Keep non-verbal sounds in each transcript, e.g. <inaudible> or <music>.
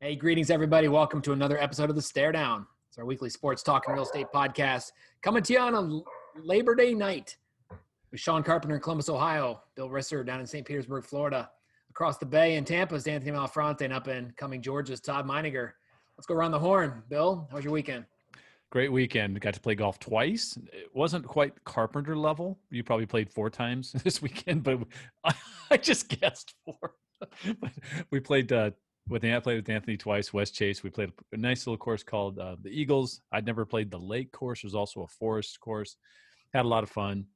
Hey, greetings, everybody. Welcome to another episode of the Stare Down. It's our weekly sports talk and real estate podcast Cumming to you on a Labor Day night with Sean Carpenter in Columbus, Ohio, Bill Risser down in St. Petersburg, Florida. Across the bay in Tampa Anthony Malfronte, and up in coming Georgia's Todd Meininger. Let's go around the horn. Bill, how was your weekend? Great weekend. Got to play golf twice. It wasn't quite Carpenter level. You probably played four times <laughs> this weekend, but <laughs> I just guessed four. <laughs> we played uh, with I played with Anthony twice. Westchase. We played a nice little course called uh, the Eagles. I'd never played the Lake course. It was also a forest course. Had a lot of fun.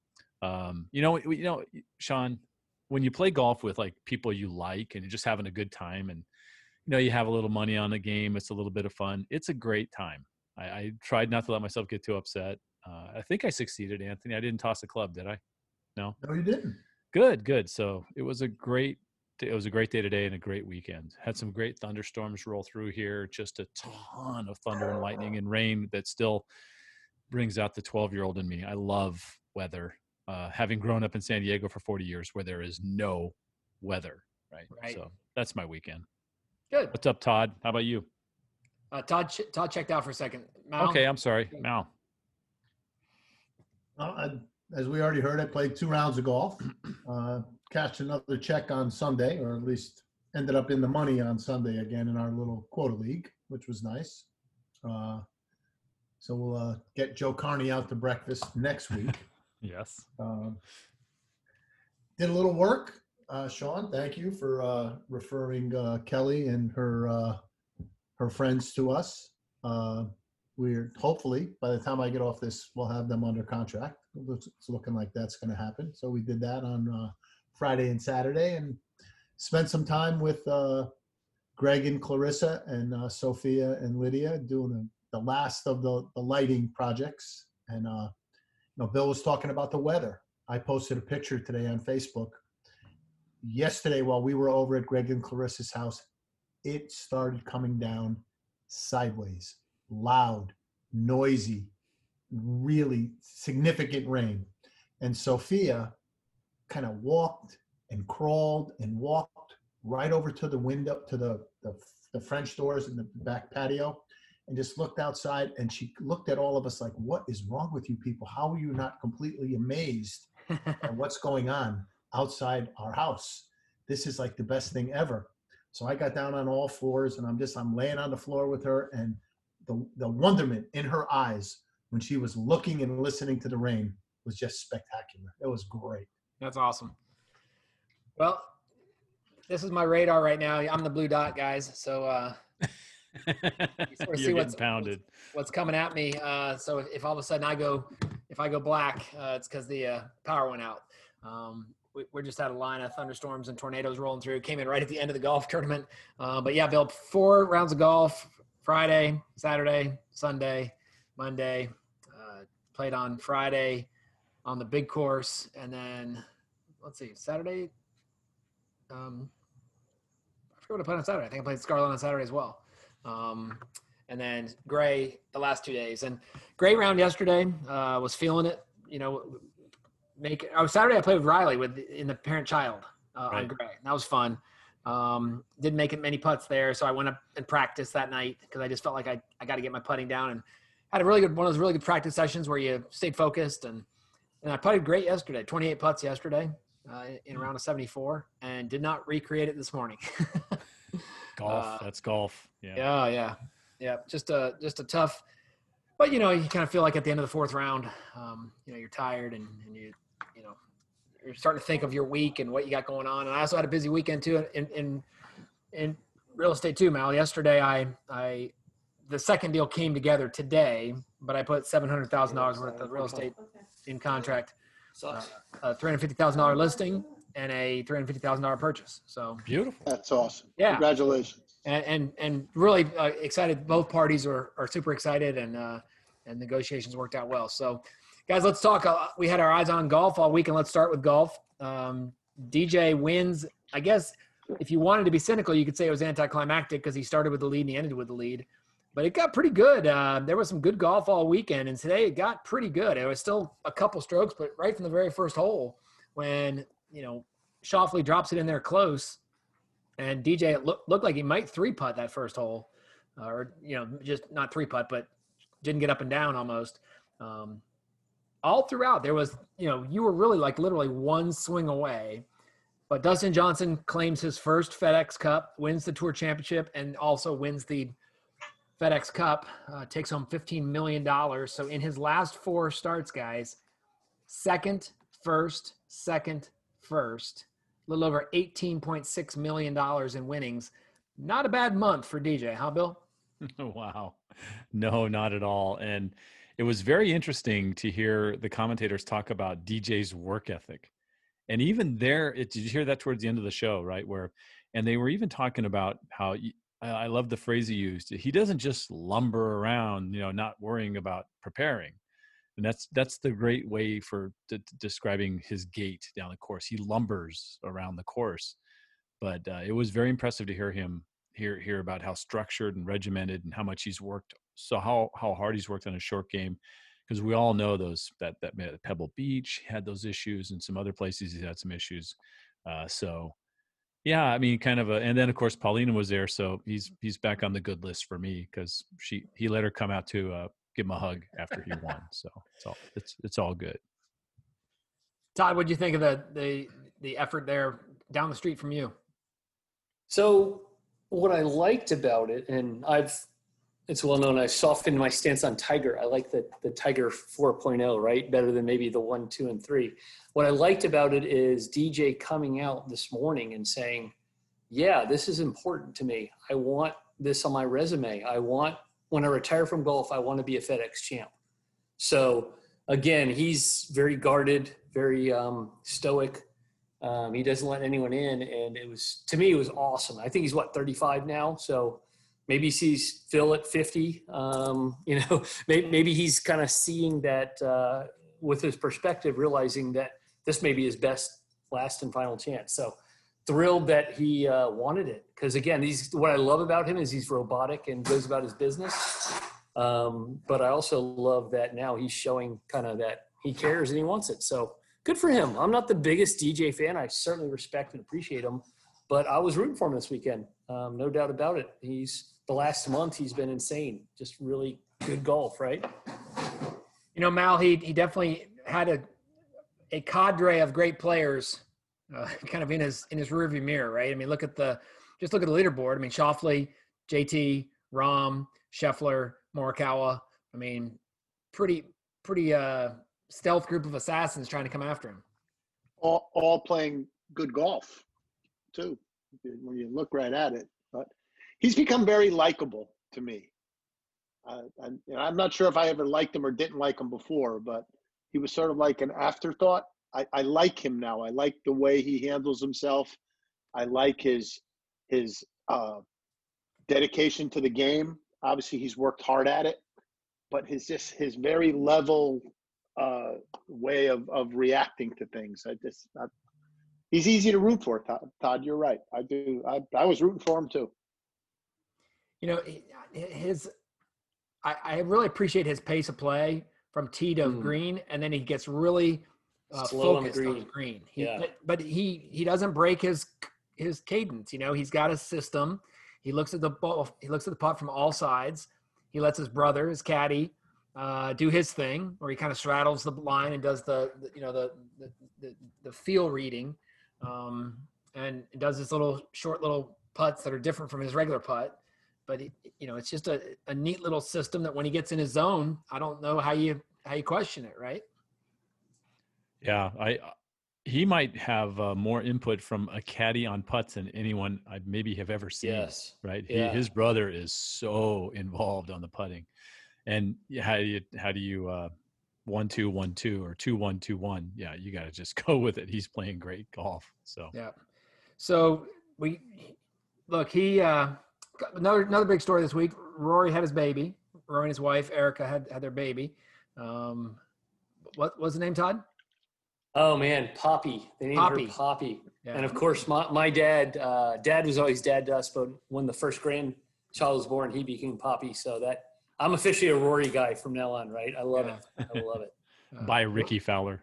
Um, you know, you know, Sean, when you play golf with like people you like and you're just having a good time, and you know you have a little money on the game, it's a little bit of fun. It's a great time. I, I tried not to let myself get too upset. Uh, I think I succeeded, Anthony. I didn't toss a club, did I? No. No, you didn't. Good, good. So it was a great it was a great day today and a great weekend. Had some great thunderstorms roll through here, just a ton of thunder and lightning and rain that still brings out the 12 year old in me. I love weather. Uh, having grown up in San Diego for 40 years where there is no weather, right? Right. So that's my weekend. Good. What's up, Todd? How about you? Uh, Todd, ch- Todd checked out for a second. Mal? Okay, I'm sorry. Mal. Well, I, as we already heard, I played two rounds of golf. Uh, cashed another check on Sunday, or at least ended up in the money on Sunday again in our little quota league, which was nice. Uh, so we'll uh, get Joe Carney out to breakfast next week. <laughs> Yes. Um, did a little work, uh, Sean. Thank you for uh, referring uh, Kelly and her uh, her friends to us. Uh, we're hopefully by the time I get off this, we'll have them under contract. It's looking like that's going to happen. So we did that on uh, Friday and Saturday, and spent some time with uh, Greg and Clarissa and uh, Sophia and Lydia doing a, the last of the, the lighting projects. And uh, you know, Bill was talking about the weather. I posted a picture today on Facebook. Yesterday, while we were over at Greg and Clarissa's house, it started coming down sideways, loud, noisy, really significant rain. And Sophia kind of walked and crawled and walked right over to the window, to the, the, the French doors in the back patio, and just looked outside. And she looked at all of us like, What is wrong with you people? How are you not completely amazed <laughs> at what's going on outside our house? This is like the best thing ever. So I got down on all fours and I'm just, I'm laying on the floor with her and the, the wonderment in her eyes when she was looking and listening to the rain was just spectacular. It was great. That's awesome. Well, this is my radar right now. I'm the blue dot, guys. So uh, <laughs> sort of see what's- pounded. what's coming at me. Uh, so if, if all of a sudden I go, if I go black, uh, it's because the uh, power went out. Um, we, we're just out of line of thunderstorms and tornadoes rolling through. Came in right at the end of the golf <laughs> tournament. Uh, but yeah, Bill, four rounds of golf Friday, Saturday, Sunday, Monday. Uh, played on Friday on the big course, and then let's see, Saturday. Um, I forget what I played on Saturday. I think I played Scarlet on Saturday as well. Um, and then Gray the last two days. And Gray round yesterday uh, was feeling it. You know, make oh Saturday I played with Riley with in the parent child uh, on Right. Gray. That was fun. Um, didn't make it many putts there, so I went up and practiced that night because I just felt like I, I got to get my putting down and had a really good one of those really good practice sessions where you stayed focused and and I putted great yesterday. 28 putts yesterday uh, in a round of 74 and did not recreate it this morning. <laughs> Golf. Uh, that's golf. Yeah. Yeah, yeah, yeah. Just a just a tough, but you know, you kind of feel like at the end of the fourth round, um, you know, you're tired and, and you you know you're starting to think of your week and what you got going on. And I also had a busy weekend too in in in real estate too, Mal. Yesterday, I I the second deal came together today, but I put seven hundred thousand dollars worth of real estate in contract, Sucks. a three hundred fifty thousand dollar listing, and a three hundred fifty thousand dollar purchase. So Beautiful. That's awesome. Yeah. Congratulations. and and, and really uh, excited. Both parties are, are super excited, and uh, and negotiations worked out well. So, guys, let's talk. Uh, we had our eyes on golf all week, and let's start with golf. Um, DJ wins. I guess if you wanted to be cynical, you could say it was anticlimactic because he started with the lead and he ended with the lead. But it got pretty good. Uh, there was some good golf all weekend, and today it got pretty good. It was still a couple strokes, but right from the very first hole, when you know Schauffele drops it in there close, and DJ it looked looked like he might three putt that first hole, uh, or you know just not three putt, but didn't get up and down almost. Um, all throughout there was you know you were really like literally one swing away. But Dustin Johnson claims his first FedEx Cup, wins the Tour Championship, and also wins the FedEx Cup. Uh, takes home fifteen million dollars. So in his last four starts, guys, second, first, second, first a little over $18.6 million in winnings. Not a bad month for DJ, huh, Bill? <laughs> wow. No, not at all. And it was very interesting to hear the commentators talk about DJ's work ethic. And even there, it, did you hear that towards the end of the show, right? Where, and they were even talking about how I love the phrase he used. He doesn't just lumber around, you know, not worrying about preparing and that's that's the great way for describing his gait down the course. He lumbers around the course, but uh, it was very impressive to hear him hear hear about how structured and regimented and how much he's worked. So how how hard he's worked on a short game, because we all know those that that Pebble Beach had those issues, and some other places he had some issues. Uh, so yeah, I mean, kind of a, and then of course Paulina was there, so he's he's back on the good list for me because she he let her come out to uh, give him a hug after he <laughs> won. So it's all it's it's all good. Todd, what do you think of the the the effort there down the street from you? So what I liked about it, and I've it's well known I softened my stance on Tiger. I like the the Tiger 4.0, right? Better than maybe the one, two, and three. What I liked about it is DJ coming out this morning and saying, Yeah, this is important to me. I want this on my resume. I want when I retire from golf, I want to be a FedEx champ. So again, he's very guarded, very um, stoic. Um, he doesn't let anyone in, and it was to me it was awesome. I think he's what 35 now, so maybe he sees Phil at 50. Um, <laughs> you know, maybe, maybe he's kind of seeing that uh, with his perspective, realizing that this may be his best last and final chance. So thrilled that he uh, wanted it because again, he's what I love about him is he's robotic and goes about his business. Um, but I also love that now he's showing kind of that he cares and he wants it. So good for him. I'm not the biggest DJ fan. I certainly respect and appreciate him, but I was rooting for him this weekend. Um, no doubt about it. He's the last month he's been insane. Just really good golf, right? You know, Mal, he he definitely had a a cadre of great players uh, <laughs> kind of in his in his rearview mirror, right? I mean, look at the just look at the leaderboard. I mean, Schauffele, JT, Rahm, Scheffler, Morikawa. I mean, pretty pretty uh, stealth group of assassins trying to come after him. All all playing good golf, too. When you look right at it, he's become very likable to me. Uh, and, I'm not sure if I ever liked him or didn't like him before, but he was sort of like an afterthought I, I like him now. I like the way he handles himself. I like his his uh, dedication to the game. Obviously, he's worked hard at it, but his just his very level uh, way of of reacting to things. I just I, he's easy to root for. Todd, Todd, you're right. I do. I I was rooting for him too. You know, his I, I really appreciate his pace of play from tee to mm. green, and then he gets really uh, Slow focused on, green. on green. He, yeah. But, but he he doesn't break his his cadence. You know, he's got a system. He looks at the ball. He looks at the putt from all sides. He lets his brother, his caddy, uh, do his thing, where he kind of straddles the line and does the, the you know the, the the, the feel reading, um, and does his little short little putts that are different from his regular putt. But he, you know, it's just a, a neat little system that when he gets in his zone, I don't know how you how you question it, right? Yeah, I he might have uh, more input from a caddy on putts than anyone I maybe have ever seen. Yes, right. Yeah. He, his brother is so involved on the putting, and how do you how do you uh, one two one two or two one two one? Yeah, you got to just <laughs> go with it. He's playing great golf. So yeah. So we look. He uh, another another big story this week. Rory had his baby. Rory and his wife Erica had had their baby. Um, what was the name, Todd? Oh man, Poppy. They named Poppy. her Poppy. Yeah. And of course, my, my dad, uh, dad was always dad to us, but when the first grandchild was born, he became Poppy. So that I'm officially a Rory guy from now on, right? I love yeah. it. I love it. <laughs> By Rickie Fowler.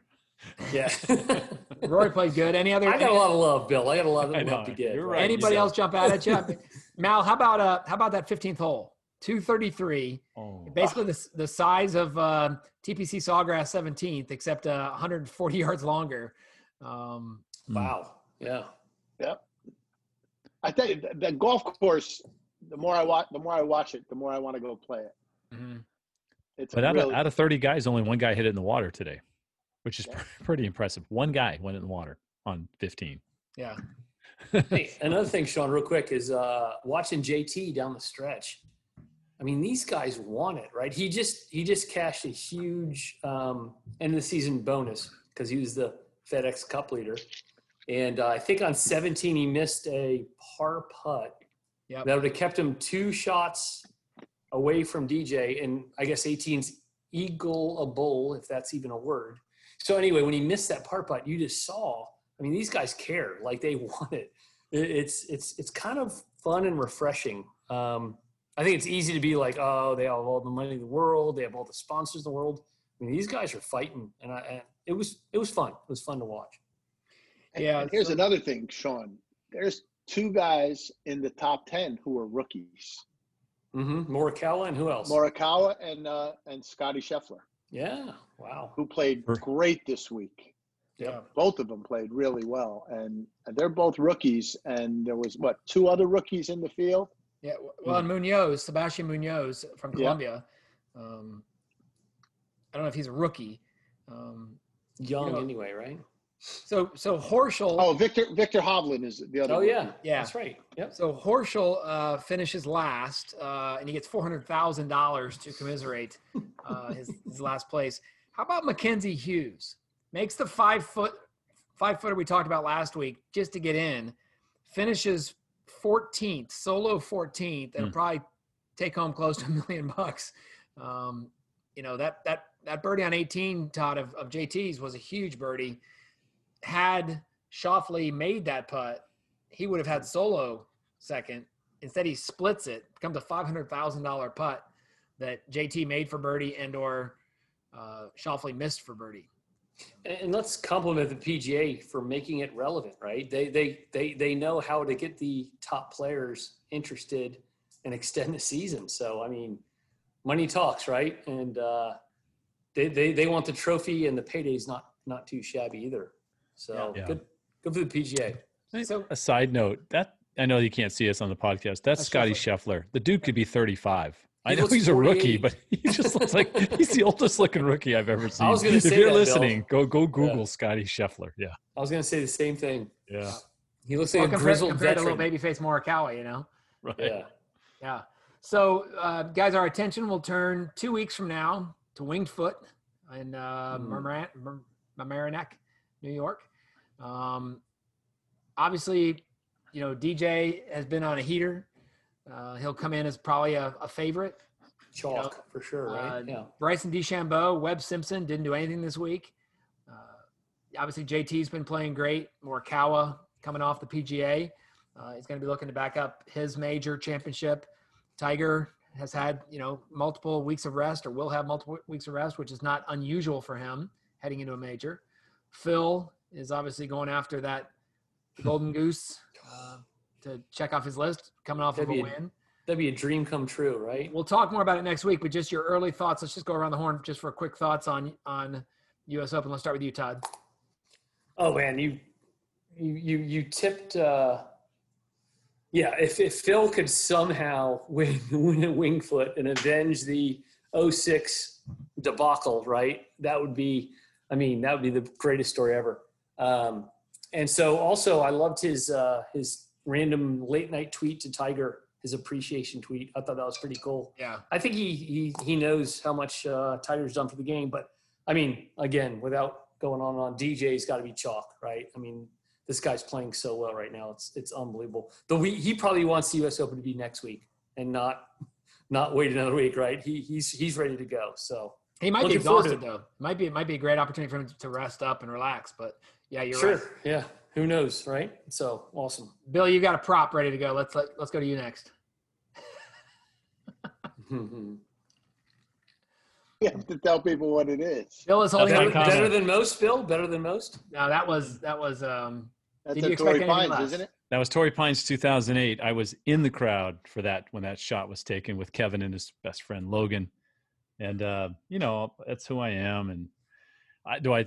Yeah. <laughs> Rory played good. Any other? I got a lot of love, Bill. I got a lot of love to give. You're right. Anybody so- else jump out at you? <laughs> Mal, how about uh, how about that 15th hole? 233. Oh. Basically, the, the size of uh, TPC Sawgrass 17th, except uh, 140 <laughs> yards longer. Um, Wow. Yeah. Yeah. I tell you, the, the golf course. The more I watch, the more I watch it, the more I want to go play it. mhm. It's But out really, of, out of 30 guys, only one guy hit it in the water today, which is Yeah. <laughs> pretty impressive. One guy went in the water on 15. yeah. <laughs> Hey, another thing, Sean, real quick, is uh, watching JT down the stretch. I mean, these guys want it, right? He just he just cashed a huge um, end of the season bonus because he was the FedEx Cup leader, and uh, I think on 17 he missed a par putt Yep. that would have kept him two shots away from DJ, and I guess 18's eagle a bull, if that's even a word. So anyway, when he missed that part putt, you just saw. I mean, these guys care, like they <laughs> want it. It- It's it's it's kind of fun and refreshing. Um, I think it's easy to be like, oh, they have all the money in the world, they have all the sponsors in the world. I mean, these guys are fighting, and, I, and it was it was fun. It was fun to watch. And- Yeah, and here's so- another thing, Sean. There's two guys in the top ten who are rookies: Mm-hmm. Morikawa and who else? Morikawa and uh, and Scotty Scheffler, yeah. Wow. who played great this week. Yeah. Both of them played really well, and they're both rookies. And there was what two other rookies in the field? Yeah. Well, and Munoz, Sebastian Munoz from Yeah. Colombia. Um, I don't know if he's a rookie. Um, Young You know- anyway, right? So so Horschel. Oh, Victor Victor Hovland is the other. Oh rookie. yeah. Yeah. That's right. Yep. So Horschel uh, finishes last, uh, and he gets four hundred thousand dollars to commiserate uh, <laughs> his, his last place. How about Mackenzie Hughes? Makes the five foot five footer we talked about last week just to get in. Finishes fourteenth, solo fourteenth, and Hmm. probably take home close to a million bucks. Um, you know that that that birdie on eighteen, Todd of, of JT's was a huge birdie. Had Schauffele made that putt, he would have had solo second. Instead, he splits it, becomes a five hundred thousand dollar putt that JT made for birdie and or uh, Schauffele missed for birdie. And let's compliment the PGA for making it relevant, right? They they they they know how to get the top players interested and extend the season. So I mean, money talks, right? And uh, they they they want the trophy, and the payday's not not too shabby either. So Yeah. good good for the PGA. So A side note that I know you can't see us on the podcast. That's That's Scotty Scheffler. The dude could be 35. I know he's a rookie, but <laughs> he just looks like he's the oldest looking rookie I've ever seen. was gonna if say you're that, Bill. listening, go go Google Scotty Scheffler. Yeah, I was gonna say the same thing. yeah, He looks well, like a compared, grizzled compared to little babyface Morikawa, you know. right. yeah. Yeah. So, uh, guys, our attention will turn two weeks from now to Winged Foot in uh. Mamaroneck, Mar- Mamaroneck, New York. Um, obviously, you know, DJ has been on a heater. Uh, he'll come in as probably a, a favorite. Chalk for sure, right? Uh, yeah. Bryson DeChambeau, Webb Simpson didn't do anything this week. Uh, obviously, JT's been playing great. Morikawa coming off the PGA. Uh, he's going to be looking to back up his major championship. Tiger has had, you know, multiple weeks of rest or will have multiple weeks of rest, which is not unusual for him heading into a major. Phil is obviously going after that golden goose uh, <laughs> to check off his list, coming off of a That'd a- win. That'd be a dream come true, right? We'll talk more about it next week, but just your early thoughts. Let's just go around the horn just for quick thoughts on on U.S. Open. Let's start with you, Todd. Oh man, you you you you tipped. uh Yeah, if if Phil could somehow <laughs> win win a Winged Foot and avenge the 06 debacle, right? That would be. I mean, that would be the greatest story ever. Um, and so, also, I loved his uh, his random late night tweet to Tiger, his appreciation tweet. I thought that was pretty cool. Yeah, I think he he he knows how much uh, Tiger's done for the game. But I mean, again, without going on and on, DJ's got to be chalk, right? I mean, this guy's playing so well right now. It's it's unbelievable. The week he probably wants the U.S. Open to be next week and not not wait another week, right? He he's he's ready to go. So he might be Looking to exhausted though. Might be it might be a great opportunity for him to rest up and relax. But yeah, you're sure, right. yeah. Who knows, right? So awesome. Bill, you got a prop ready to go. Let's let, let's go to you next. <laughs> You have to tell people what it is. Bill is holding That's Better, up. better than most, Bill. Better than most. No, that was that was. um That's Did a you expect Pines, less? isn't it? That was Torrey Pines 2008. I was in the crowd for that when that shot was taken with Kevin and his best friend Logan, and uh, you know that's who I am. And I do I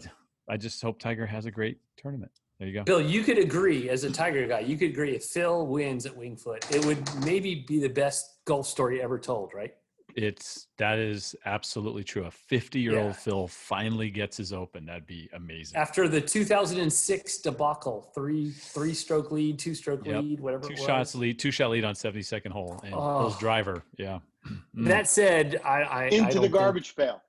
I just hope Tiger has a great tournament. There you go. Bill, you could agree as a Tiger guy. You could agree if Phil wins at Winged Foot, it would maybe be the best golf story ever told, right? It's that is absolutely true. A 50 year Yeah. old Phil finally gets his open. That'd be amazing. After the 2006 debacle, three three stroke lead, two stroke Yep. lead, whatever. two it was. shots lead, two shot lead on 72nd hole, and Phil's Oh. driver. Yeah. Mm. <clears throat> That said, I, I I Into don't the think- garbage pail.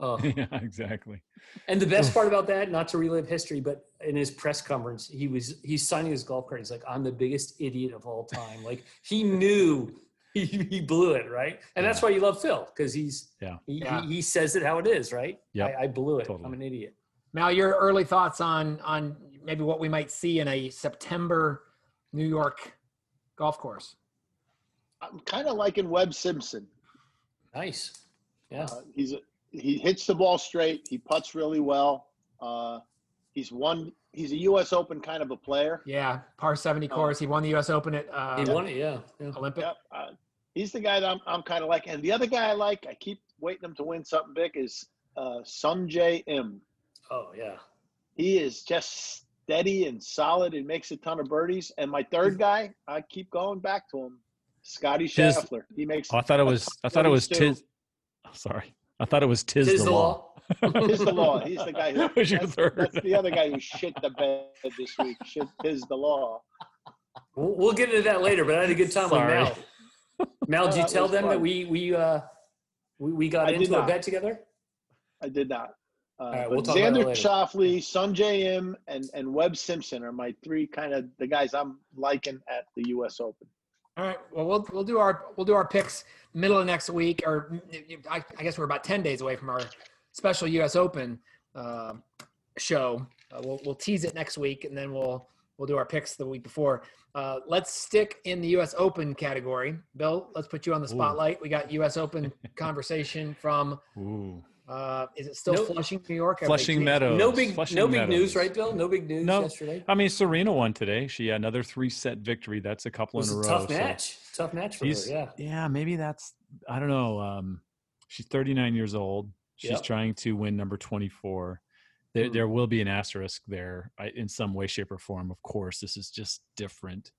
Oh. <laughs> yeah, exactly. And the best part about that, not to relive history, but in his press conference, he was he's signing his golf cart. He's like, "I'm the biggest idiot of all time." Like he knew <laughs> he, he blew it, right? And that's why you love Phil because he's Yeah. he, Yeah. He, he says it how it is, right? Yep. I, I blew it. Totally. I'm an idiot. Mal, your early thoughts on on maybe what we might see in a September New York golf course. I'm kind of liking Webb Simpson. Nice. Yeah. Uh, he's a, he hits the ball straight. He puts really well. Uh, he's won. He's a U.S. Open kind of a player. Yeah, par 70 Oh. course. He won the U.S. Open at uh, he won it. Yeah. yeah. Olympic. Yep. Uh, he's the guy that I'm, I'm kind of like. And the other guy I like, I keep waiting him to win something big, is uh, Sungjae Im. Oh yeah. He is just steady and solid and makes a ton of birdies. And my third guy, I keep going back to him, Scotty Tis- Scheffler. He makes. Oh, I thought it was. I thought it was Birdies. Tiz. oh, Sorry, I thought it was Tiz, <laughs> Tiz the law. Tiz the law. He's the guy who. That was your that's, third. that's the other guy who shit the bed this week. Shit, tiz the law. We'll, we'll get into that later, but I had a good time Sorry. with Mel. Mel, No, did you <laughs> tell was them that we we uh we, we got I into a not. bet together? I did not. Uh, right, we'll talk Xander it later. Schauffele, Sungjae Im, and and Webb Simpson are my three kind of the guys I'm liking at the U.S. Open. All right. Well, we'll we'll do our we'll do our picks middle of next week, or mm, I, I guess we're about ten days away from our special U.S. Open uh, show. Uh, we'll we'll tease it next week, and then we'll we'll do our picks the week before. Uh, let's stick in the U.S. Open category. Bill, let's put you on the Ooh. spotlight. We got U.S. Open conversation from. Ooh. Uh, is it still Nope. Flushing, New York? Flushing Meadows. No big Flushing no big Meadows. news, right, Bill? No big news No. yesterday. I mean, Serena won today. She had another three set victory. That's a It couple was in a a row. tough so match. Tough match for her. Yeah. yeah, maybe that's I don't know. Um, she's 39 years old. She's Yep. trying to win number 24. There, Hmm. there will be an asterisk there I, in some way, shape, or form. Of course, this is just different.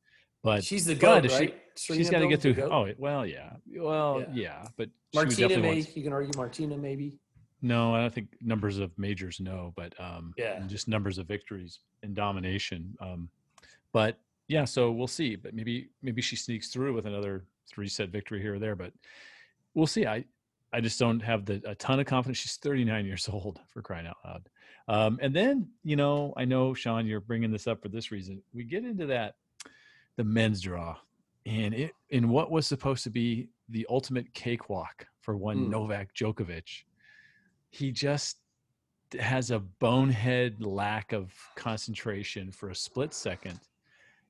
But She's the but goat, if she- right? she's Serena got to get through. goat? Oh, well, yeah. Well, Yeah. yeah. But Martina definitely may want- you can argue Martina maybe. No, I don't think numbers of majors. No, but um, Yeah. just numbers of victories and domination. Um, but yeah, so we'll see. But maybe maybe she sneaks through with another three set victory here or there. But we'll see. I I just don't have the a ton of confidence. She's 39 years <laughs> old for crying out loud. Um, and then you know, I know Sean, you're bringing this up for this reason. We get into that the men's draw, and it in what was supposed to be the ultimate cakewalk for one Mm. Novak Djokovic he just has a bonehead lack of concentration for a split second.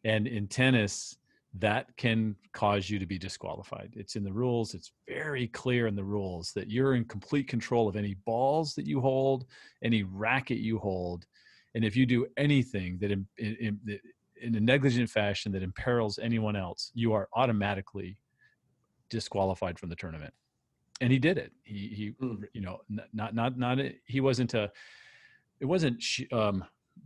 And in tennis, that can cause you to be disqualified. It's in the rules. It's very clear in the rules that you're in complete control of any balls that you hold, any racket you hold. And if you do anything that in, in, in, a negligent fashion that imperils anyone else, you are automatically disqualified from the tournament and he did it he he Mm. you know not not not he wasn't a it wasn't sh- um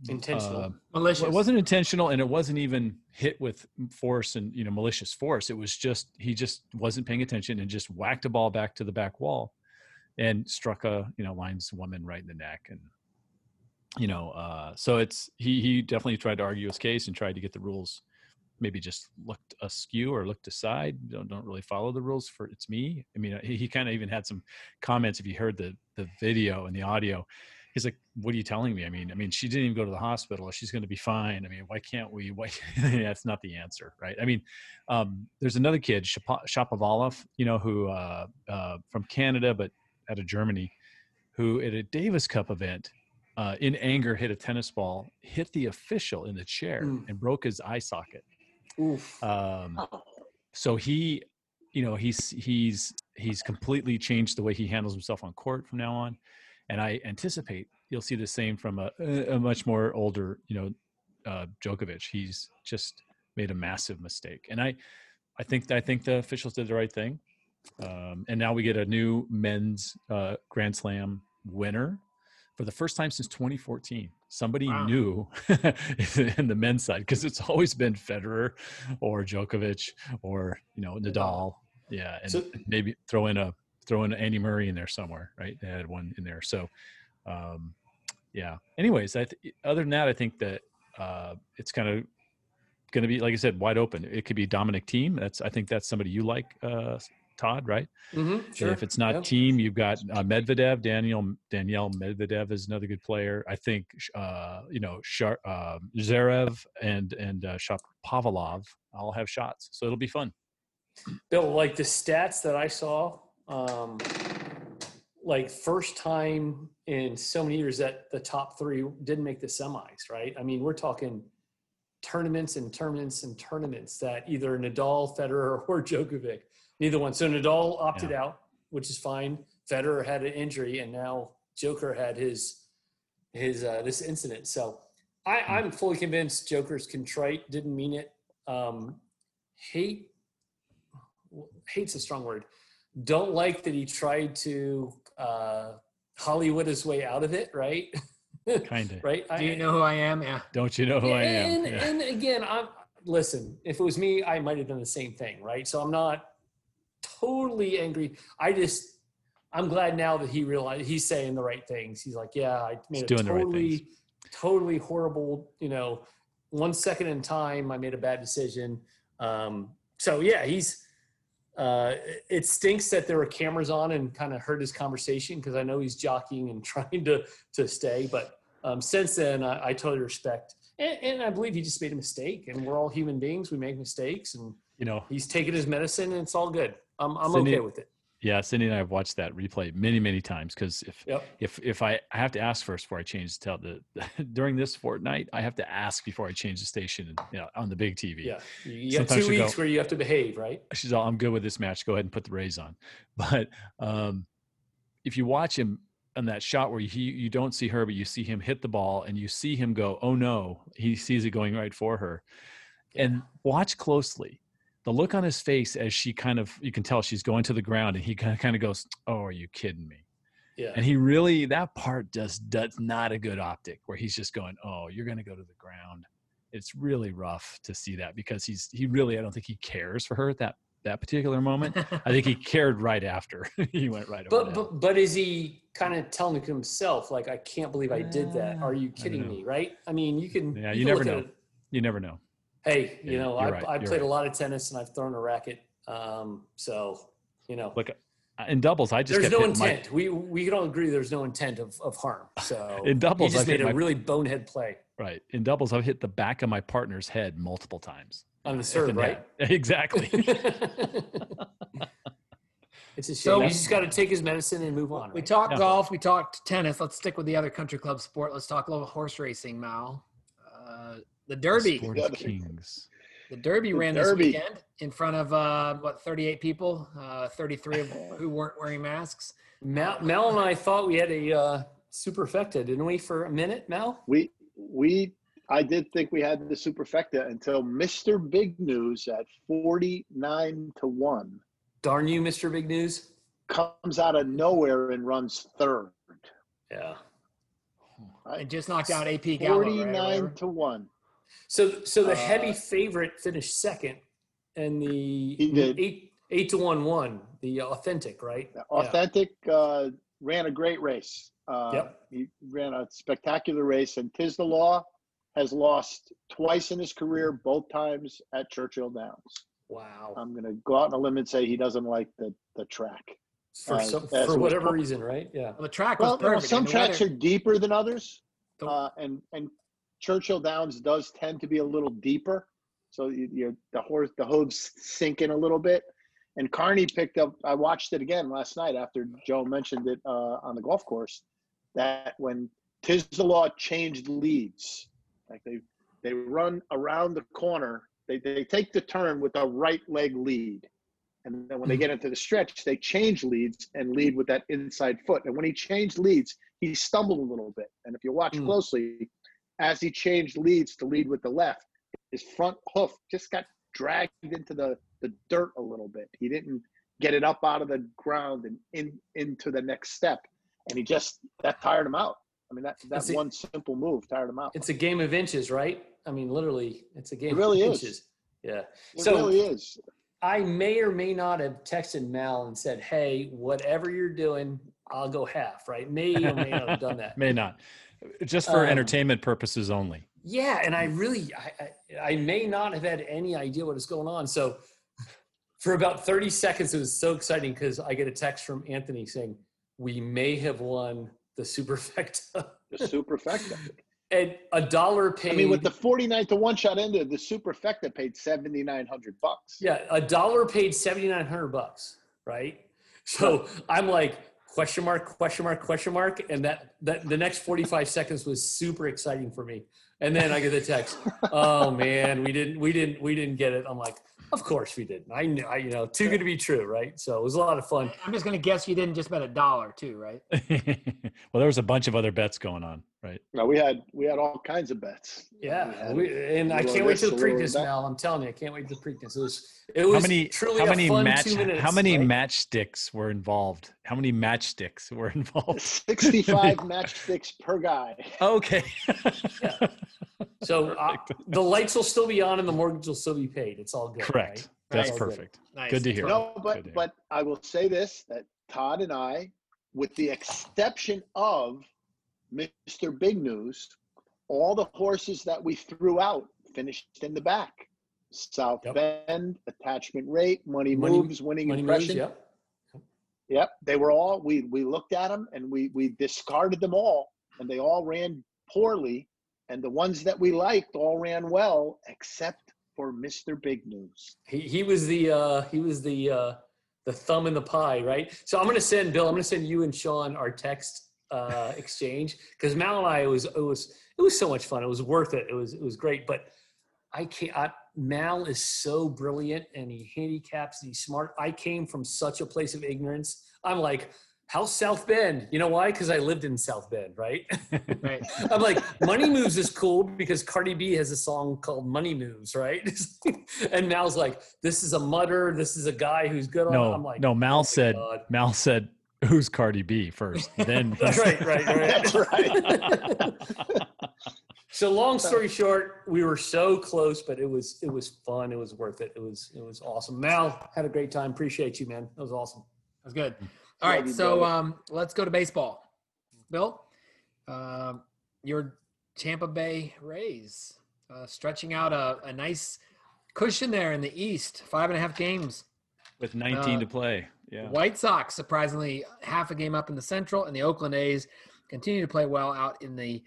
Intentional. uh, Malicious. well, it wasn't intentional and it wasn't even hit with force and you know malicious force it was just he just wasn't paying attention and just whacked a ball back to the back wall and struck a you know lines woman right in the neck and you know uh so it's he he definitely tried to argue his case and tried to get the rules maybe just looked askew or looked aside don't, don't really follow the rules for it's me. I mean he, he kind of even had some comments if you heard the the video and the audio he's like what are you telling me? I mean i mean she didn't even go to the hospital she's going to be fine i mean why can't we why <laughs> that's not the answer right? I mean um, there's another kid shapovalov you know who uh, uh, from canada but out of germany who at a davis cup event uh, in anger hit a tennis ball hit the official in the chair Mm. and broke his eye socket Oof. um, Oh, so he you know he's he's he's completely changed the way he handles himself on court from now on, and I anticipate you'll see the same from a, a much more older you know uh, Djokovic. He's just made a massive mistake, and I I think I think the officials did the right thing, um, and now we get a new men's uh, Grand Slam winner for the first time since 2014. Somebody Wow. new <laughs> in the men's side because it's always been Federer or Djokovic or you know Nadal. Yeah, and So- maybe throw in a throw in Andy Murray in there somewhere, right? They had one in there. So, um, yeah. Anyways, I th- other than that, I think that uh, it's kind of going to be like I said, wide open. It could be Dominic Thiem. That's I think that's somebody you like, uh, Todd, right? hmm And if it's not yeah. Thiem, you've got uh, Medvedev, Daniel Danielle Medvedev is another good player. I think uh, you know Shar, uh, Zverev and and uh, Shapovalov all have shots, so it'll be fun. Bill, like the stats that I saw, um, like first time in so many years that the top three didn't make the semis, right? I mean, we're talking tournaments and tournaments and tournaments that either Nadal, Federer, or Djokovic, neither one. So Nadal opted out, which is fine. Federer had an injury, and now Joker had his his uh, this incident. So I, I'm fully convinced Joker's contrite, didn't mean it. Um, hate hate's a strong word. Don't like that he tried to uh, Hollywood his way out of it, right? <laughs> Kind of. right. Do you know who I am? Yeah. Don't you know who I am? And, Yeah. and again, I'm listen. If it was me, I might have done the same thing, right? So I'm not totally angry. I just I'm glad now that he realized he's saying the right things. He's like, yeah, I made a doing the right totally, totally horrible. You know, one second in time, I made a bad decision. Um, so yeah, he's. Uh, it stinks that there were cameras on and kind of hurt his conversation because I know he's jockeying and <laughs> trying to to stay. But um, since then, I, I totally respect, and, and I believe he just made a mistake. And we're all human beings; we make mistakes, and You know, he's taking his medicine, and it's all good. I'm I'm Cindy- okay with it. yeah. Cindy and I have watched that replay many, many times because if Yep. if if I, I have to ask first before I change the the <laughs> during this fortnight, I have to ask before I change the station you know, on the big TV. Yeah, you, have Sometimes two you go- weeks where you have to behave, right? she's all i'm good with this match go ahead and put the rays on <laughs> but um if you watch him on that shot where he you don't see her but you see him hit the ball and you see him go oh no he sees it going right for her and watch closely the look on his face as she kind of you can tell she's going to the ground and he kind of goes oh are you kidding me Yeah, and he really that part just does not a good optic where he's just going oh you're going to go to the ground it's really rough to see that because he's he really i don't think he cares for her at that that particular moment i think he <laughs> cared right after <laughs> he went right but but but is he kind of telling himself like, I can't believe I did that? Uh, Are you kidding me? Right? I mean, you can. Yeah, you you can never know. you never know hey, you Yeah, know, I right, I you're played a lot of tennis and I've thrown a racket. Um, so you know, look in doubles i just there's kept no hitting my- intent. we we can all agree there's no intent of, of harm. <laughs> So In doubles, he just I've made a my- really bonehead play right in doubles i've hit the back of my partner's head multiple times on the serve, right? net. <laughs> exactly <laughs> it's a shame. So- He's just got to take his medicine and move on. We right? talked Yeah. golf. We talked tennis. Let's stick with the other country club sport. Let's talk a little horse racing, Mal. The Derby. Sport Yeah, the- kings The Derby The ran Derby. this weekend in front of uh, what 38 people, uh, 33 of <laughs> who weren't wearing masks. Mel, Mel and I thought we had a uh, superfecta, didn't we, for a minute, Mel? We we I did think we had the superfecta until Mr. Big News at 49 to 1 Darn you, Mr. Big News. comes out of nowhere and runs third. Yeah. and just knocked out AP Gallo. right, 49 whatever. to 1. So, so the heavy Uh, favorite finished second, and the eight eight to one one, the authentic, right? Yeah. Authentic uh, ran a great race. Uh, Yep. He ran a spectacular race, and Tiz the Law has lost twice in his career, both times at Churchill Downs. Wow. I'm going to go out on a limb and say he doesn't like the, the track. for uh, some, as for whatever reason, right? Yeah. Well, the track was Well, you know, perfect. some the tracks weather- are deeper than others, uh, and and Churchill Downs does tend to be a little deeper, so you, you the horse the hooves sink in a little bit. And Carney picked up. I watched it again last night after Joe mentioned it uh, on the golf course. That when Tiz the Law changed leads, like they they run around the corner, they they take the turn with a right leg lead, And then when they get into the stretch, they change leads and lead with that inside foot. And when he changed leads, he stumbled a little bit. And if you watch Mm. closely, as he changed leads to lead with the left, his front hoof just got dragged into the, the dirt a little bit. He didn't get it up out of the ground and in into the next step. And he just that tired him out. I mean that that It's a- one simple move tired him out. It's a game of inches, right? I mean, literally, it's a game really of is. inches. Yeah. It so really is. I may or may not have texted Mal and said, "Hey, whatever you're doing, I'll go half." Right? May or may not have done that. <laughs> May not. Just for Um, entertainment purposes only. Yeah, and I really, I, I, I may not have had any idea what is going on. So, <laughs> for about 30 seconds, it was so exciting because I get a text from Anthony saying, "We may have won the superfecta," The superfecta. <laughs> and a dollar paid. I mean, with the 49 to one shot ended, the superfecta paid 7,900 bucks. Yeah, a dollar paid seventy nine hundred bucks, right? So I'm like question mark, question mark, question mark, and that that the next forty five seconds was super exciting for me. And then I get the text, "Oh man, we didn't, we didn't, we didn't get it." I'm like, "Of course we didn't. I knew, I, you know, too good to be true, right?" So it was a lot of fun. I'm just gonna guess you didn't just bet a dollar too, right? <laughs> well, there was a bunch of other bets going on, right? No, we had we had all kinds of bets. Yeah, had- we, and I can't wait to a the little Preakness, that. I'm telling you, I can't wait to the Preakness. It was, it was How many truly how a many fun match two minutes. how many right? matchsticks were involved? How many matchsticks were <laughs> involved? 65 <laughs> matchsticks per guy. Okay. <laughs> So uh, the lights will still be on and the mortgage will still be paid. It's all good. Correct. right? That's All good. perfect. Nice. Good to hear. No, but hear. but I will say this that Todd and I, with the exception of Mr. Big News, all the horses that we threw out finished in the back. South Yep. Bend, attachment rate, money, Money- moves, winning Money moves, impression. yep. Yep, they were all we we looked at them and we we discarded them all, and they all ran poorly, and the ones that we liked all ran well, except for Mister Big News. He, he was the uh, he was the uh, the thumb in the pie, right? So I'm gonna send Bill. I'm gonna send you and Sean our text uh, exchange because Mal and I it was it was it was so much fun. It was worth it. It was it was great. But I can't. I, Mal is so brilliant and he handicaps. And he's smart. I came from such a place of ignorance. I'm like. how South Bend? You know why? Because I lived in South Bend, right? Right. <laughs> I'm like, Money Moves is cool because Cardi B has a song called Money Moves, right? <laughs> and Mal's like, this is a mudder. This is a guy who's good on. no, I'm like, no. Mal "Oh said God." Mal said who's Cardi B first. <laughs> Then right, right, right. That's right. <laughs> so long story short, we were so close, but it was it was fun. It was worth it. It was it was awesome. Mal had a great time. Appreciate you, man. That was awesome. That was good. All right, Love you, so um, let's go to baseball. Bill, um, your Tampa Bay Rays uh, stretching out a, a nice cushion there in the East, five and a half games. With 19 Uh, to play. Yeah. White Sox surprisingly half a game up in the Central, and the Oakland A's continue to play well out in the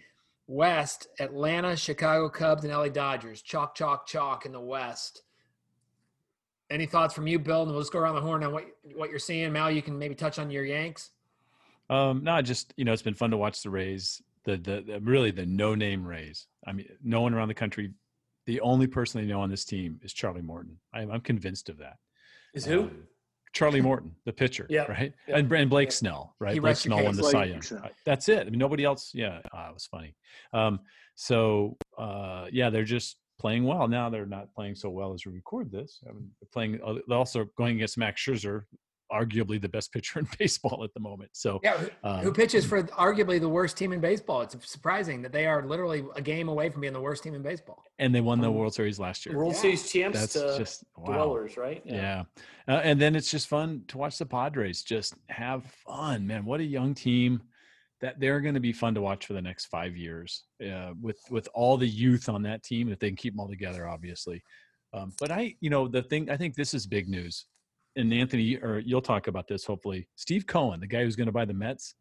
West. Atlanta, Chicago Cubs, and LA Dodgers. Chalk, chalk, chalk in the West. Any thoughts from you, Bill? And we'll just go around the horn on what what you're seeing. Mal, you can maybe touch on your Yanks. Um, no, just you know, it's been fun to watch the Rays. The, the the really the no name Rays. I mean, no one around the country. The only person they know on this team is Charlie Morton. I'm, I'm convinced of that. Is who? Um, Charlie Morton, the pitcher, Yeah, right? yeah, And, and Blake yeah. Snell, right? He Blake Snell won the Cy Young. That's it. I mean, nobody else. Yeah, uh, it was funny. Um, so uh, yeah, they're just playing well now. They're not playing so well as we record this. I mean, playing. uh, They're also going against Max Scherzer, arguably the best pitcher in <laughs> baseball at the moment. So Yeah, who, um, who pitches for arguably the worst team in baseball? It's surprising that they are literally a game away from being the worst team in baseball. and they won the Um, World Series last year. World Yeah. Series champs That's to just wow. dwellers, right? Yeah. Uh, and then it's just fun to watch the Padres just have fun, man. What a young team that they're going to be fun to watch for the next five years uh, with, with all the youth on that team, if they can keep them all together, obviously. Um, but I, you know, the thing, I think this is big news. And Anthony, or you'll talk about this hopefully. Steve Cohen, the guy who's going to buy the Mets,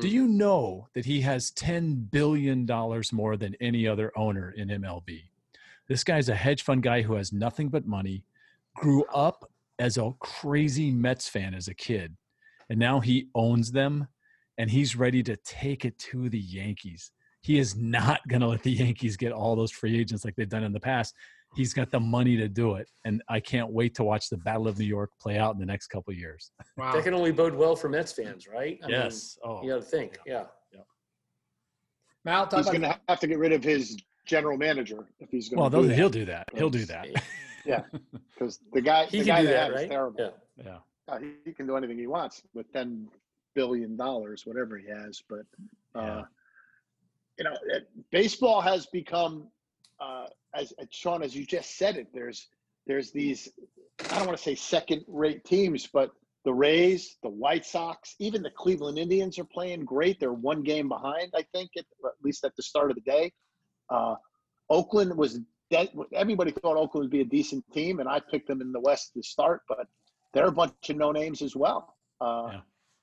do Mm. you know that he has $10 billion more than any other owner in MLB? This guy's a hedge fund guy who has nothing but money, grew up as a crazy Mets fan as a kid, and now he owns them and he's ready to take it to the Yankees. He is not going to let the Yankees get all those free agents like they've done in the past. He's got the money to do it, and I can't wait to watch the Battle of New York play out in the next couple of years. Wow. That can only bode well for Mets fans, right? I mean, yes. oh. you got to think. Yeah. Yeah. Mal, talk He's going to have to get rid of his general manager if he's going Well, to they'll- do he'll that. do that. He'll do that. Yeah, because the guy, He the can guy do they that, have is terrible. Yeah. Yeah. Uh, he, he can do anything he wants with ten billion dollars, whatever he has. But uh, Yeah. you know, it, baseball has become, uh, as, as Sean, as you just said it. There's there's these, I don't want to say second-rate teams, but the Rays, the White Sox, even the Cleveland Indians are playing great. They're one game behind, I think, at, at least at the start of the day. Uh, Oakland was dead. Everybody thought Oakland would be a decent team, and I picked them in the West to start, but they're a bunch of no names as well. Uh, Yeah.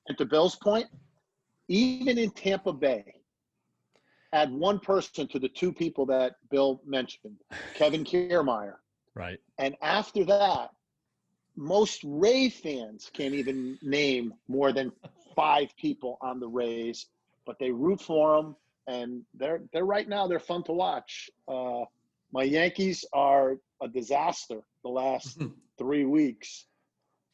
And to Bill's point, even in Tampa Bay, add one person to the two people that Bill mentioned, Kevin Kiermaier. Right. And after that, most Ray fans can't even name more than five people on the Rays, but they root for them, and they're they're right now they're fun to watch. Uh, my Yankees are a disaster the last <laughs> three weeks.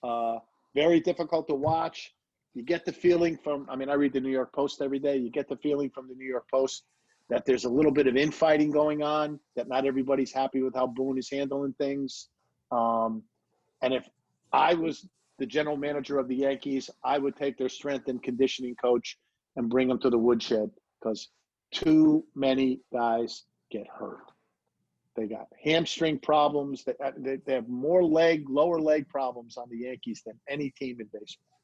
Uh, very difficult to watch. You get the feeling from I mean I read the New York Post every day. You get the feeling from the New York Post that there's a little bit of infighting going on. That not everybody's happy with how Boone is handling things. Um, and if I was the general manager of the Yankees, I would take their strength and conditioning coach and bring them to the woodshed because too many guys get hurt. They got hamstring problems. They, they, they have more leg, lower leg problems on the Yankees than any team in baseball.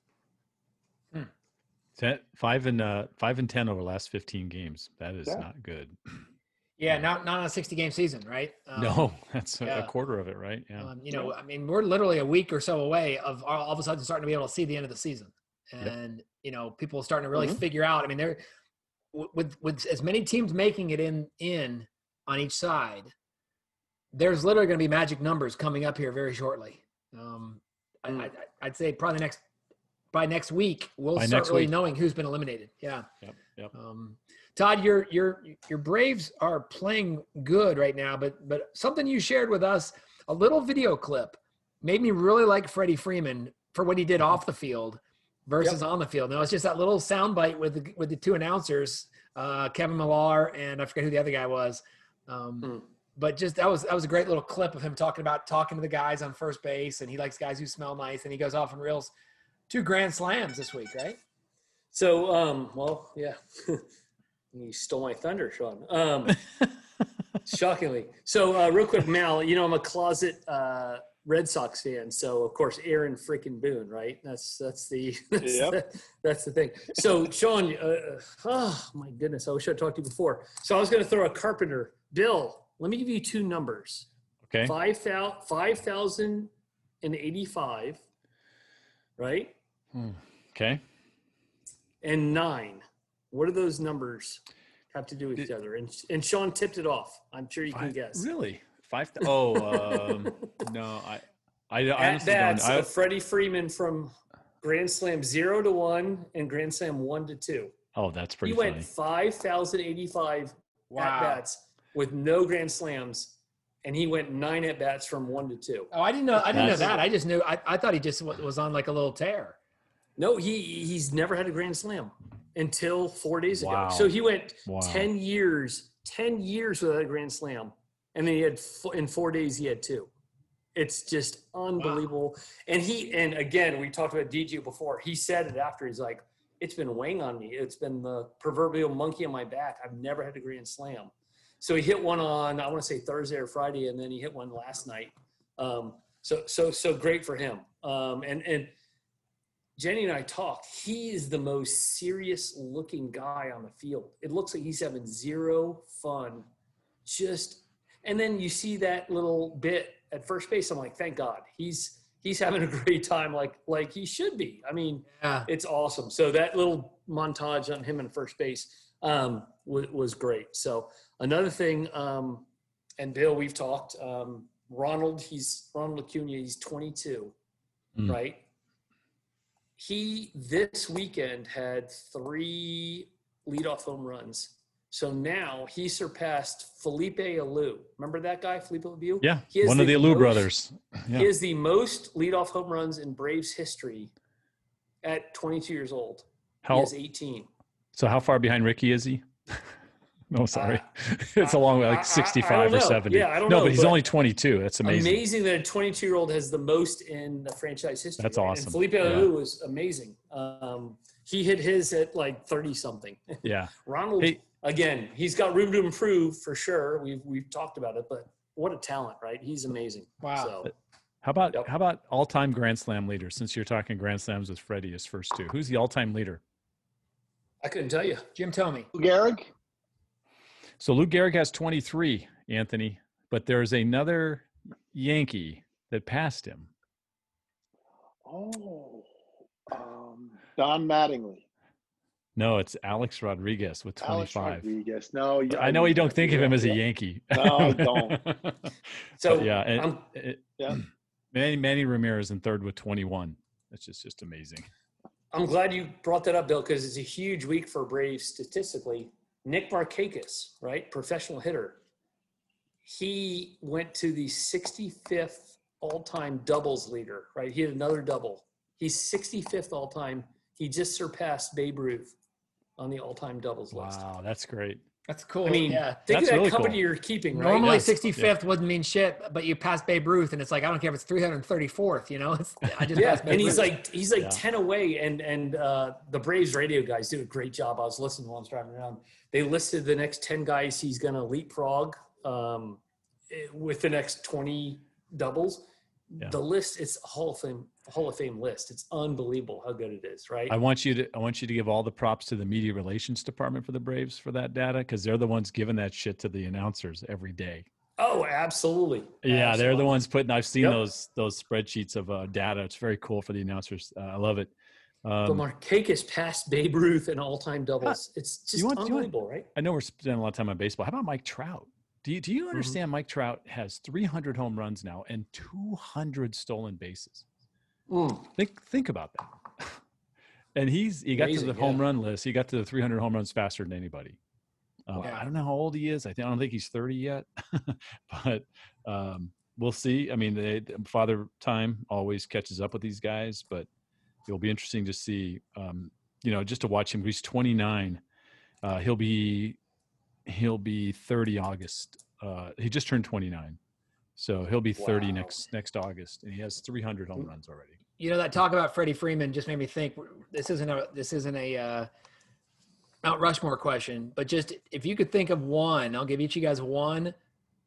Ten, five and uh, five and ten over the last fifteen games. That is Yeah. not good. <clears throat> yeah, not not on a 60 game season, right? Um, no, <laughs> that's a, yeah. a quarter of it, right? Yeah. Um, you know, I mean, we're literally a week or so away of all, all of a sudden starting to be able to see the end of the season, and you know, people starting to really Mhm. figure out. I mean, they're with with as many teams making it in in on each side. There's literally going to be magic numbers coming up here very shortly. Um, Mm. I, I'd say probably next by next week we'll By start really week. knowing who's been eliminated. Yeah. Yep. Yep. Um, Todd, your your your Braves are playing good right now, but but something you shared with us, a little video clip, made me really like Freddie Freeman for what he did off the field versus on the field. Now it's just that little soundbite with the, with the two announcers, uh, Kevin Millar and I forget who the other guy was. Um, Hmm. But just that was that was a great little clip of him talking about talking to the guys on first base, and he likes guys who smell nice, and he goes off and reels two grand slams this week, right? So, um, well, yeah, <laughs> you stole my thunder, Sean. Um, <laughs> shockingly. So, uh, real quick, Mal, you know, I'm a closet uh, Red Sox fan, so of course, Aaron freaking Boone, right? That's that's the <laughs> that's, Yep. the, that's the thing. So, Sean, uh, uh, oh my goodness, I wish I'd talked to you before. So, I was going to throw a Carpenter. Bill, let me give you two numbers. Okay. Five 5,085, right? Okay. and nine. What do those numbers have to do with each other? And and Sean tipped it off. I'm sure you can guess. Really? Five? th- Oh, um, <laughs> no. I, I, I At honestly don't. bats, I, Freddie Freeman from Grand Slam zero to one and Grand Slam one to two. oh, that's pretty he funny. went five thousand eighty-five at bats with no Grand Slams, and he went nine at bats from one to two. Oh, I didn't know. I didn't know that. I just knew. I, I thought he just wa- was on like a little tear. No, he he's never had a Grand Slam until four days ago. Wow. So he went Wow. ten years, ten years without a Grand Slam, and then he had in four days he had two. It's just unbelievable. And he and again we talked about DJ before. He said it after. He's like, "It's been weighing on me. It's been the proverbial monkey on my back. I've never had a Grand Slam." So he hit one on I want to say Thursday or Friday, and then he hit one last night. Um, so so so great for him. Um, and and Jenny and I talked. He is the most serious looking guy on the field. It looks like he's having zero fun. Just and then you see that little bit at first base. I'm like, thank God. He's he's having a great time like like he should be. I mean, Yeah. it's awesome. So that little montage on him in first base um, was, was great. So another thing, um, and Bill, we've talked. Um, Ronald, he's Ronald Acuna. He's 22, Mm. right? He this weekend had three leadoff home runs, So now he surpassed Felipe Alou. Remember that guy, Felipe Alou? Yeah, He is one of the Alou most- brothers. Yeah. He is the most leadoff home runs in Braves history at 22 years old. He How is 18. so? How far behind Ricky is he? <laughs> no, sorry, Uh, <laughs> it's a long way, I- I- I like sixty-five don't or seventy. Yeah, I don't no, know, but he's but- only twenty-two. That's amazing. Amazing. that a 22 year old has the most in the franchise history. That's right? awesome. And Felipe Yeah. Alou was amazing. Um, he hit his at like 30 something. <laughs> Yeah. Ronald, Hey, again, he's got room to improve for sure. We've we've talked about it, but what a talent, right? He's amazing. Wow. So how about Yep. how about all-time Grand Slam leader? Since you're talking Grand Slams with Freddie, his first two. Who's the all-time leader? I couldn't tell you. Jim Thome. Gehrig? So Lou Gehrig has 23, Anthony, but there's another Yankee that passed him. Oh, um, Don Mattingly. No, it's Alex Rodriguez with 25. Alex 25. Rodriguez. No, yeah, I know you don't think of him as a. Yankee. No, I <laughs> don't. So But yeah, and I'm, it, Yeah. <clears throat> Manny, Manny Ramirez in third with 21. That's just just amazing. I'm glad you brought that up, Bill, because it's a huge week for Braves statistically. Nick Markakis, right, professional hitter, he went to the 65th all-time doubles leader, right? He had another double. He's 65th all-time. He just surpassed Babe Ruth on the all-time doubles list. Wow, that's great. That's cool. I mean, yeah. think That's of that really company cool. you're keeping, right? Normally, Yes. 65th wouldn't mean shit, but you pass Babe Ruth, and it's like I don't care if it's 334th. You know, <laughs> it's I just yeah, Babe and he's Ruth. like he's like Yeah. ten away, and and uh, the Braves radio guys do a great job. I was listening while I was driving around. They listed the next ten guys he's going to leapfrog um, eh, with the next twenty doubles. Yeah. The list it's a Hall of Fame Hall of Fame list. It's unbelievable how good it is, right? I want you to I want you to give all the props to the media relations department for the Braves for that data because they're the ones giving that shit to the announcers every day. oh, absolutely. Yeah, they're the ones putting. I've seen Yep. those those spreadsheets of uh, data. It's very cool for the announcers. Uh, I love it. But Um, Markakis passed Babe Ruth in all-time doubles. It's just want- you want- unbelievable, right? I know we're spending a lot of time on baseball. How about Mike Trout? Do you, do Mm-hmm. understand Mike Trout has 300 home runs now and 200 stolen bases? Mm. Think think about that. <laughs> and he's he got to Amazing, the home yeah. run list. He got to the 300 home runs faster than anybody. Um, Wow. I don't know how old he is. I think I don't think he's 30 yet, <laughs> but um, we'll see. I mean, they, Father Time always catches up with these guys, but it'll be interesting to see. Um, you know, just to watch him. He's 29. Uh, he'll be he'll be 30 August. Uh, he just turned 29, so he'll be 30 Wow. next next August, and he has 300 home runs already. you know that talk about Freddie Freeman just made me think this isn't a this isn't a uh, Mount Rushmore question, but just if you could think of one, I'll give each of you guys one.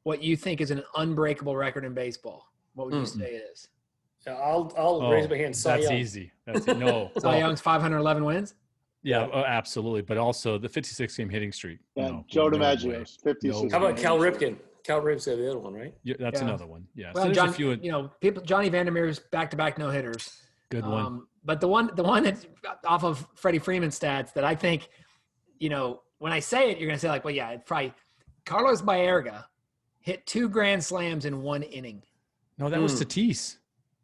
What you think is an unbreakable record in baseball? What would you Hmm. say it is? Yeah, I'll I'll raise my hand. Cy Oh, That's Young. easy. That's no. <laughs> Cy Young's 511 wins. Yeah, oh, absolutely. But also the 56 game hitting streak. Yeah, no, Joe no way. DiMaggio's 56. No How about. Cal Ripken? Cal Ripken's the other one, right? Yeah, that's Yeah. another one. Yeah. Well, so John, a few. you know, people Johnny Vander Meer's back-to-back no hitters. good one. Um, but the one, the one that's off of Freddie Freeman stats that I think, you know, when I say it, you're going to say like, well, yeah, it's probably Carlos Baerga hit two grand slams in one inning. no, that was hmm. Tatis.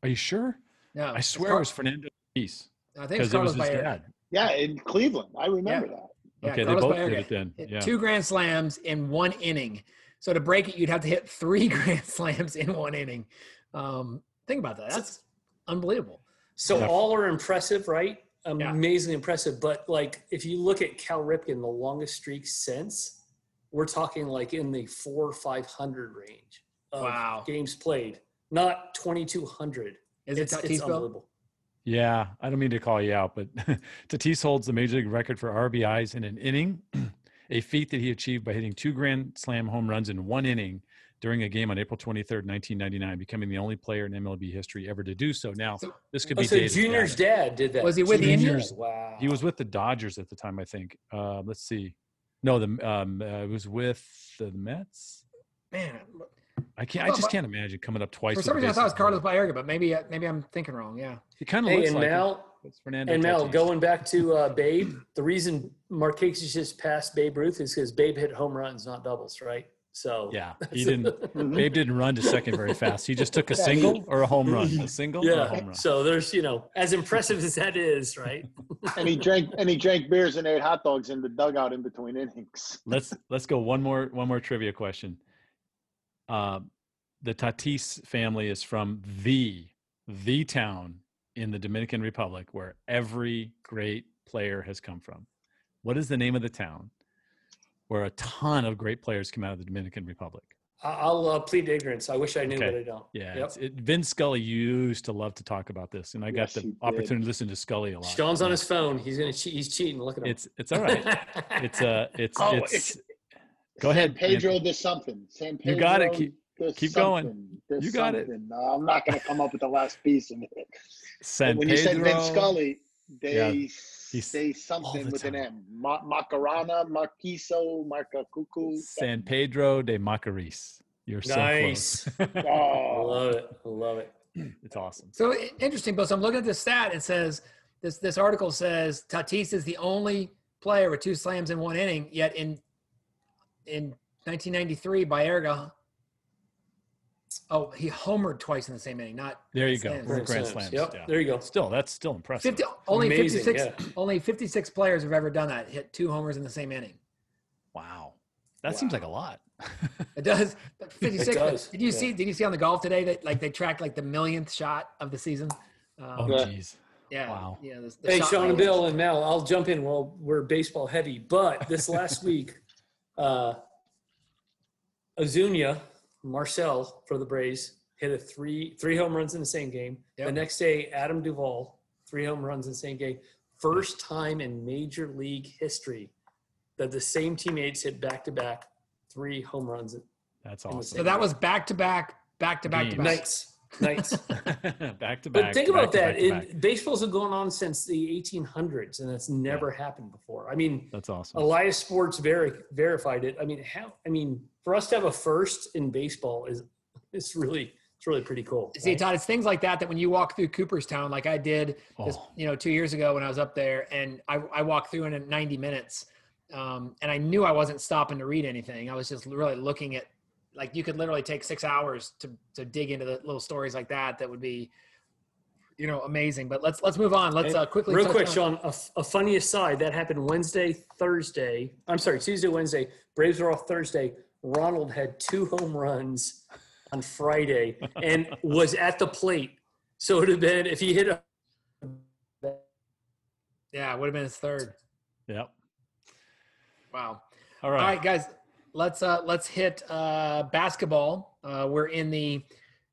Are you sure? No, I swear Car- it was Fernando Tatis I think it's because it was Carlos his Baerga. dad. Yeah, in Cleveland. I remember that. Yeah, okay, they Carlos both Baerga did it then. Yeah. Two grand slams in one inning. So to break it, you'd have to hit three <laughs> grand slams in one inning. Um, think about that. That's unbelievable. So Yeah. all are impressive, right? Yeah. Amazingly impressive. But like, if you look at Cal Ripken, the longest streak since, we're talking like in the four or five hundred range of Wow. games played, not twenty two hundred. Is It's, it it's Tatis Bill? unbelievable. Yeah, I don't mean to call you out, but <laughs> Tatis holds the major league record for RBIs in an inning, <clears throat> a feat that he achieved by hitting two grand slam home runs in one inning during a game on April 23rd, 1999, becoming the only player in MLB history ever to do so. Now, So- this could Oh, be so dated Junior's dad did that. Was he with the Indians? Wow. He was with the Dodgers at the time, I think. Uh, let's see. No, the um, uh, it was with the Mets. Man, I can't. I just can't imagine coming up twice. for with some reason I thought it was Carlos loaded. Baerga, but maybe uh, maybe I'm thinking wrong. Yeah. He kind of Hey, looks and like it. Mal, It's Fernando. and Mal, Tatis. going back to uh, Babe, the reason Marquez just passed Babe Ruth is because Babe hit home runs, not doubles, right? So Yeah, <laughs> he didn't. <laughs> Babe didn't run to second very fast. He just took a single <laughs> or a home run. A single or a Yeah. home run. So there's, you know, as impressive as that is, right? And he drank and he drank beers and ate hot dogs in the dugout in between innings. let's let's go one more one more trivia question. Um, the Tatis family is from the the town in the Dominican Republic where every great player has come from. What is the name of the town where a ton of great players come out of the Dominican Republic? I- I'll uh, plead ignorance. I wish I knew, Okay. but I don't. Yeah, Yep. it's, it, Vin Scully used to love to talk about this, and I got the he did. opportunity to listen to Scully a lot. Sean's on his phone. He's gonna cheat. He's cheating. Look at him. It's it's all right. It's uh <laughs> it's Oh, it's it's- Go ahead, San Pedro does something. San Pedro You got it. Keep- does keep going. something. You got it. something. No, I'm not going to come up with the last piece of it. San But when you said Vin Scully, they Yeah, he's say something the with an. M. Ma- Macarana, Marquiso, Marcacucu. San Pedro de Macorís. You're so Nice. close. I <laughs> <laughs> Oh, love it. I love it. it's awesome. So interesting, Bill. So I'm looking at this stat. It says this this article says Tatis is the only player with two slams in one inning. Yet in in 1993, Baerga. Oh, he homered twice in the same inning. Not There you go. Grand, Grand slams. slams. Yep, yeah. there you go. Still, that's still impressive. 50, only Amazing, 56 yeah. only 56 players have ever done that. Hit two homers in the same inning. Wow. That seems like a lot. <laughs> It does. 56. but does, Did you yeah. see? Did you see on the golf today that like they tracked like the millionth shot of the season? Um, oh, jeez. yeah. wow. Yeah. the- the Hey, Sean and. Bill and Mel, I'll jump in while we're baseball heavy. But this last <laughs> week, uh, Ozuna, Marcell for the Braves, hit a three three home runs in the same game. Yep. The next day, Adam Duvall, three home runs in the same game. First time in Major League history that the same teammates hit back to back three home runs. That's awesome. So that was back to back, back to back to back. Nights, nights. <laughs> back to back. But think about to that. back to back. It, baseball's been going on since the 1800s, and that's never happened before. I mean, That's awesome. Elias Sports veri- verified it. I mean, how? I mean, for us to have a first in baseball is it's really it's really pretty cool. See, right? Todd, it's things like that that when you walk through Cooperstown, like I did, this, Oh. you know, two years ago when I was up there, and I, I walked through in 90 minutes, um, and I knew I wasn't stopping to read anything. I was just really looking at, like, you could literally take six hours to to dig into the little stories like that. That would be, you know, amazing. But let's let's move on. Let's uh, quickly. Real quick, on- Sean, A funny aside that happened Wednesday, Thursday. I'm sorry, Tuesday, Wednesday. Braves were off Thursday. Ronald had two home runs on Friday and was at the plate. So it would have been if he hit a Yeah, it would have been his third. Yep. Wow. All All right. right, guys, let's uh let's hit uh basketball. Uh we're in the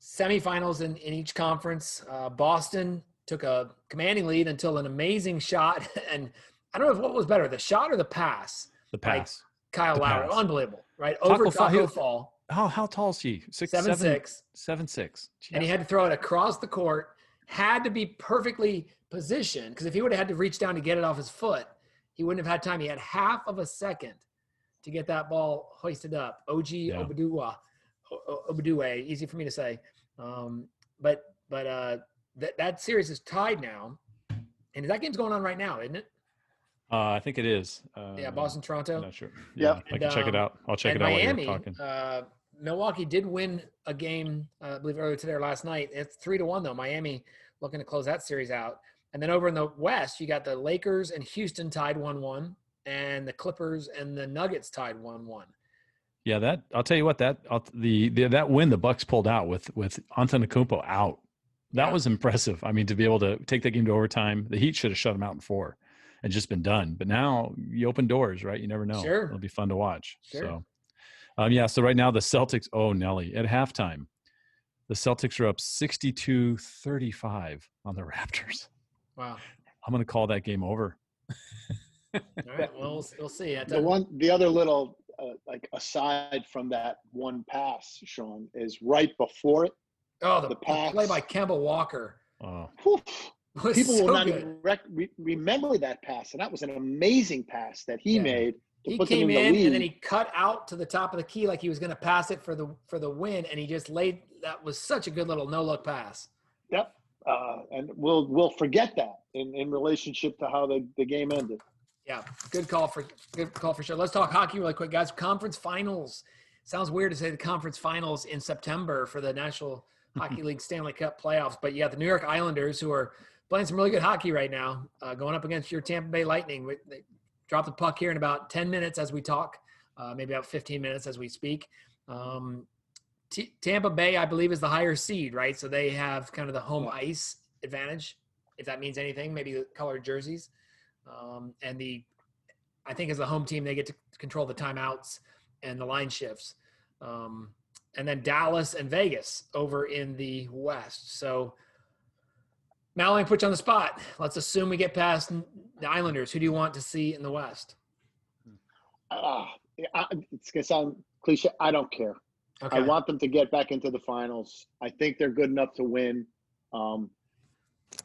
semifinals in, in each conference. Uh Boston took a commanding lead until an amazing shot <laughs> and I don't know if what was better, the shot or the pass. The like, pass. Kyle The Lowry, pass. unbelievable, right? Over Fall- Taco Fall, How how tall is he? Six, seven, seven, six, seven, six. and he had to throw it across the court. Had to be perfectly positioned because if he would have had to reach down to get it off his foot, he wouldn't have had time. He had half of a second to get that ball hoisted up. OG Yeah. Obaduwa, O- O- easy for me to say. Um, but but uh, that that series is tied now, and that game's going on right now, isn't it? Uh, I think it is. Uh, Yeah, Boston I'm Toronto. not sure. Yep. Yeah, I can And, check it out. I'll check it out Miami, while you're talking. uh, Milwaukee did win a game, uh, I believe earlier today or last night. It's three to one though. Miami looking to close that series out. And then over in the West, you got the Lakers and Houston tied one one, and the Clippers and the Nuggets tied one one. Yeah, that I'll tell you what that the, the that win the Bucks pulled out with with Antetokounmpo out. That Yeah. was impressive. I mean, to be able to take that game to overtime, the Heat should have shut them out in four and just been done. But now you open doors, right? You never know. Sure. It'll be fun to watch. Sure. So, um, yeah. So right now the Celtics. Oh, Nelly, at halftime, the Celtics are up 62-35 on the <laughs> Raptors. Wow. I'm going to call that game over. <laughs> All right. Well, we'll, we'll see. The one, the other little, uh, like aside from that one pass, Sean, is right before it. oh, the, the the play by Kemba Walker Oh, whew, <laughs> people so will not even rec- re- remember that pass, and that was an amazing pass that he Yeah. made to he put came them in, in the and then he cut out to the top of the key like he was going to pass it for the for the win, and he just laid. That was such a good little no look pass. Yep. Uh, and we'll we'll forget that in, in relationship to how the, the game ended. Yeah, good call for good call for sure. Let's talk hockey really quick, guys. Conference finals. sounds weird to say the conference finals in September for the National <laughs> Hockey League Stanley Cup playoffs, but you got the New York Islanders who are playing some really good hockey right now, uh, going up against your Tampa Bay Lightning. They drop the puck here in about 10 minutes as we talk, uh, maybe about 15 minutes as we speak. Um, T- Tampa Bay, I believe, is the higher seed, right? So they have kind of the home ice advantage, if that means anything. Maybe the colored jerseys, um, and the I think as a home team they get to control the timeouts and the line shifts. Um, and then Dallas and Vegas over in the West. So now let me put you on the spot. Let's assume we get past the Islanders. Who do you want to see in the West? Uh, I, it's gonna sound cliche. I don't care. Okay. I want them to get back into the finals. I think they're good enough to win. Um,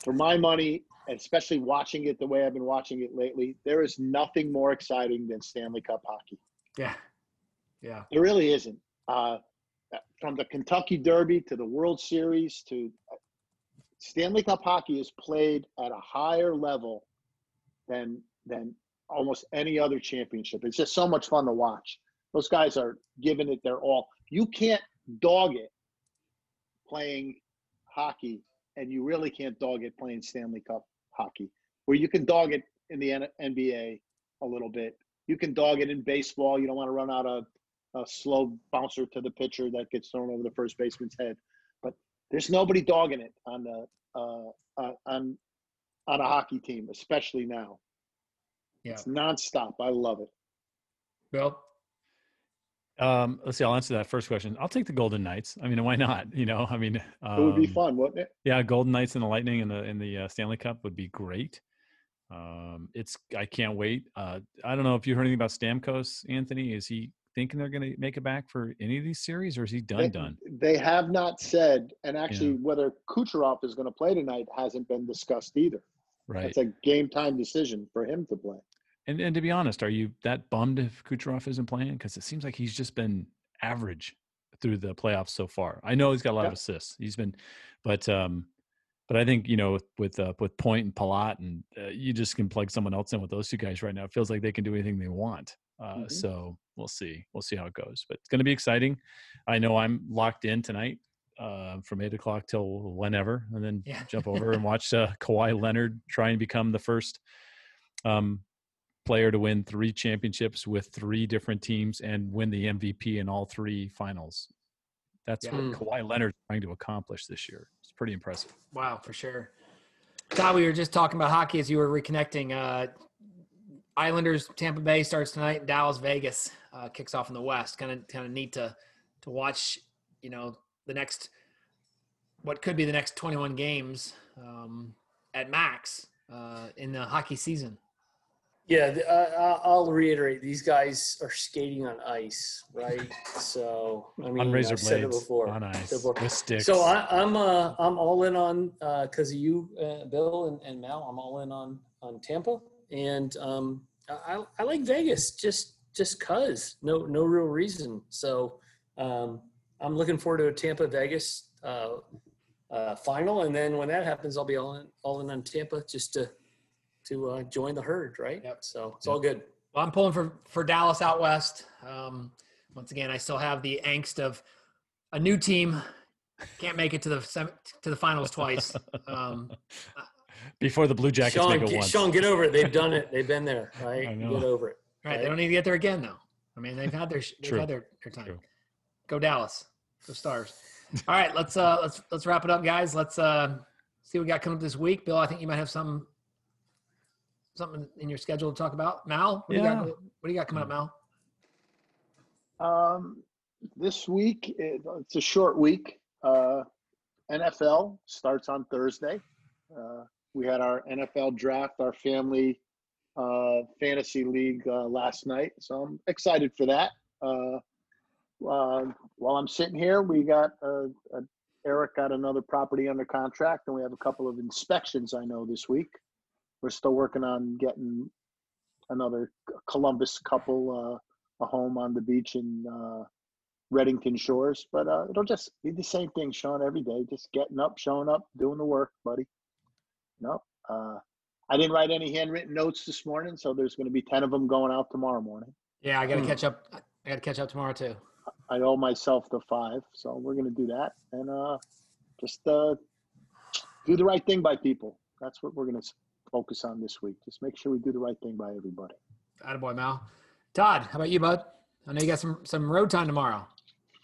for my money, especially watching it the way I've been watching it lately, there is nothing more exciting than Stanley Cup hockey. yeah. Yeah. There really isn't. Uh, from the Kentucky Derby to the World Series to Stanley Cup hockey is played at a higher level than than almost any other championship. It's just so much fun to watch. Those guys are giving it their all. You can't dog it playing hockey, and you really can't dog it playing Stanley Cup hockey. Where you can dog it in the N- NBA a little bit. You can dog it in baseball. You don't want to run out a, a slow bouncer to the pitcher that gets thrown over the first baseman's head. But there's nobody dogging it on the uh, uh, on on a hockey team, especially now. Yeah. It's nonstop. I love it. Bill. Um, let's see. I'll answer that first question. I'll take the Golden Knights. I mean, why not? <laughs> You know, I mean, um, It would be fun, wouldn't it? Yeah, Golden Knights and the Lightning in the in the uh, Stanley Cup would be great. Um, it's I can't wait. Uh, I don't know if you heard anything about Stamkos, Anthony. Is he thinking they're going to make it back for any of these series, or is he done? They, done? they have not said, and actually, whether Kucherov is going to play tonight hasn't been discussed either. Right. It's a game time decision for him to play. And and to be honest, are you that bummed if Kucherov isn't playing? Because it seems like he's just been average through the playoffs so far. I know he's got a lot of assists. He's been, but um, but I think you know with with, uh, with Point and Palat, and uh, you just can plug someone else in with those two guys right now. It feels like they can do anything they want. Uh, Mhm. So we'll see. We'll see how it goes. But it's going to be exciting. I know I'm locked in tonight. Uh, from eight o'clock till whenever, and then Yeah. jump over <laughs> and watch uh, Kawhi Leonard try and become the first um, player to win three championships with three different teams and win the MVP in all three finals. That's Yeah. what Mm. Kawhi Leonard's trying to accomplish this year. It's pretty impressive. Wow, for sure. Todd, we were just talking about hockey as you were reconnecting. Uh, Islanders, Tampa Bay starts tonight. Dallas, Vegas uh, kicks off in the West. Kind of, kind of neat to to watch. You know, the next what could be the next 21 games um, at max uh, in the hockey season. Yeah, uh, I- I'll reiterate. These guys are skating on ice, right? So I mean, on razor I've said it blades, before. on ice, Before. with sticks. So I, I'm uh, I'm all in on because of you, uh, Bill and, and Mal. I'm all in on on Tampa, and um, I, I- I like Vegas just just cause no no real reason. So um, I'm looking forward to a Tampa Vegas uh, uh, final, and then when that happens, I'll be all in all in on Tampa just to to uh, join the herd, right? Yep. So it's all good. Well, I'm pulling for for Dallas out west. Um, once again, I still have the angst of a new team can't make it to the sem- to the finals twice. Um, <laughs> Before the Blue Jackets Sean, make it get, once. Sean, get over it. They've done it. They've been there. <laughs> Right? I know. Get over it. Right. They don't need to get there again, though. I mean, they've had their sh- they've True. had their, their time. True. Go Dallas. Go Stars. <laughs> All right, let's uh let's let's wrap it up, guys. Let's uh see what we got coming up this week. Bill, I think you might have some something in your schedule to talk about. Mal, what do you got? Yeah. What do you got coming up, Mal? Um, this week, it, it's a short week. Uh, NFL starts on Thursday. Uh, we had our NFL draft, our family uh, fantasy league uh, last night, so I'm excited for that. Uh, uh, while I'm sitting here, we got uh, uh, Eric got another property under contract, and we have a couple of inspections. I know this week. We're still working on getting another Columbus couple uh, a home on the beach in uh, Redington Shores. But uh, it'll just be the same thing, Sean, every day. Just getting up, showing up, doing the work, buddy. No, uh, I didn't write any handwritten notes this morning, so there's going to be ten of them going out tomorrow morning. Yeah, I got to Hmm. catch up. I got to catch up tomorrow too. I owe myself the five, so we're gonna do that and uh, just uh, do the right thing by people. That's what we're gonna s- focus on this week. Just make sure we do the right thing by everybody. Attaboy, Mal. Todd, how about you, bud? I know you got some some road time tomorrow.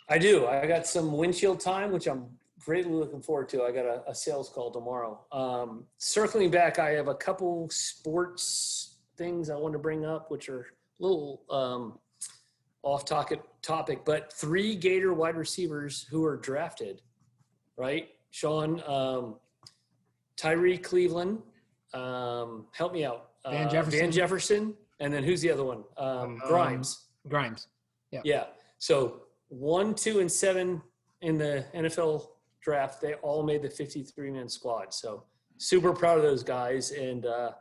I do. I got some windshield time, which I'm greatly looking forward to. I got a, a sales call tomorrow. Um, circling back, I have a couple sports things I want to bring up, which are a little um, off topic, topic, but three Gator wide receivers who are drafted, right? Sean, um, Tyrie Cleveland, um, help me out. Van Uh, Jefferson. Van Jefferson. And then who's the other one? Um, Um, Grimes. Grimes. Yeah. So one, two, and seven in the NFL draft, they all made the 53 man squad. So super proud of those guys. And uh,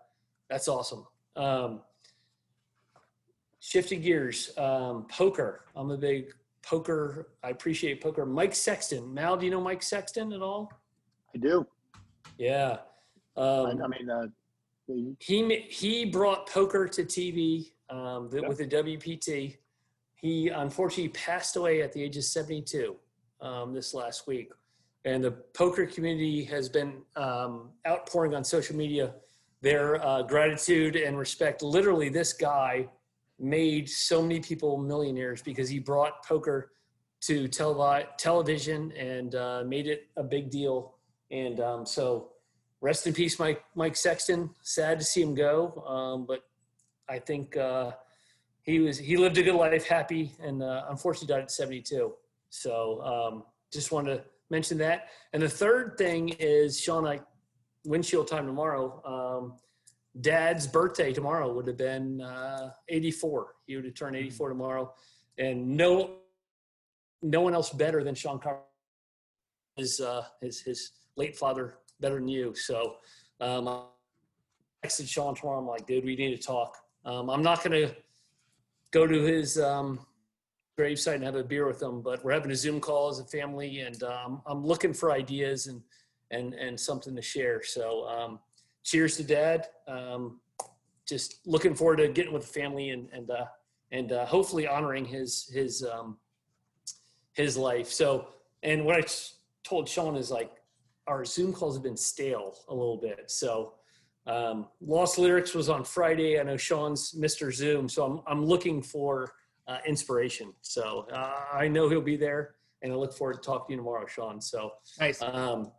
that's awesome. Um, shifting gears, um, poker. I'm a big poker. I appreciate poker. Mike Sexton. Mal, do you know Mike Sexton at all? I do. Yeah. I, Um, I mean, uh, he he brought poker to TV um, the, Yeah. with the WPT. He unfortunately passed away at the age of 72 um, this last week, and the poker community has been um, outpouring on social media their uh, gratitude and respect. Literally, this guy made so many people millionaires because he brought poker to televi- television and uh, made it a big deal. And um, so rest in peace, Mike Mike Sexton. Sad to see him go, um, but I think uh, he was he lived a good life, happy, and uh, unfortunately died at 72. So um, just wanted to mention that. And the third thing is Sean, I windshield time tomorrow. Um, Dad's birthday tomorrow would have been uh, 84. He would have turned 84 tomorrow, and no no one else better than Sean Carter. His uh, his his late father better than you. So um, I texted Sean tomorrow. I'm like, dude, we need to talk. Um, I'm not going to go to his um, gravesite and have a beer with him, but we're having a Zoom call as a family, and um, I'm looking for ideas and and and something to share. So um, cheers to Dad. Um, just looking forward to getting with the family and and uh, and uh, hopefully honoring his his um, his life. So and what I told Sean is like our Zoom calls have been stale a little bit. So um, Lost Lyrics was on Friday. I know Sean's Mr. Zoom, so I'm I'm looking for uh, inspiration. So uh, I know he'll be there, and I look forward to talking to you tomorrow, Sean. So Nice. um,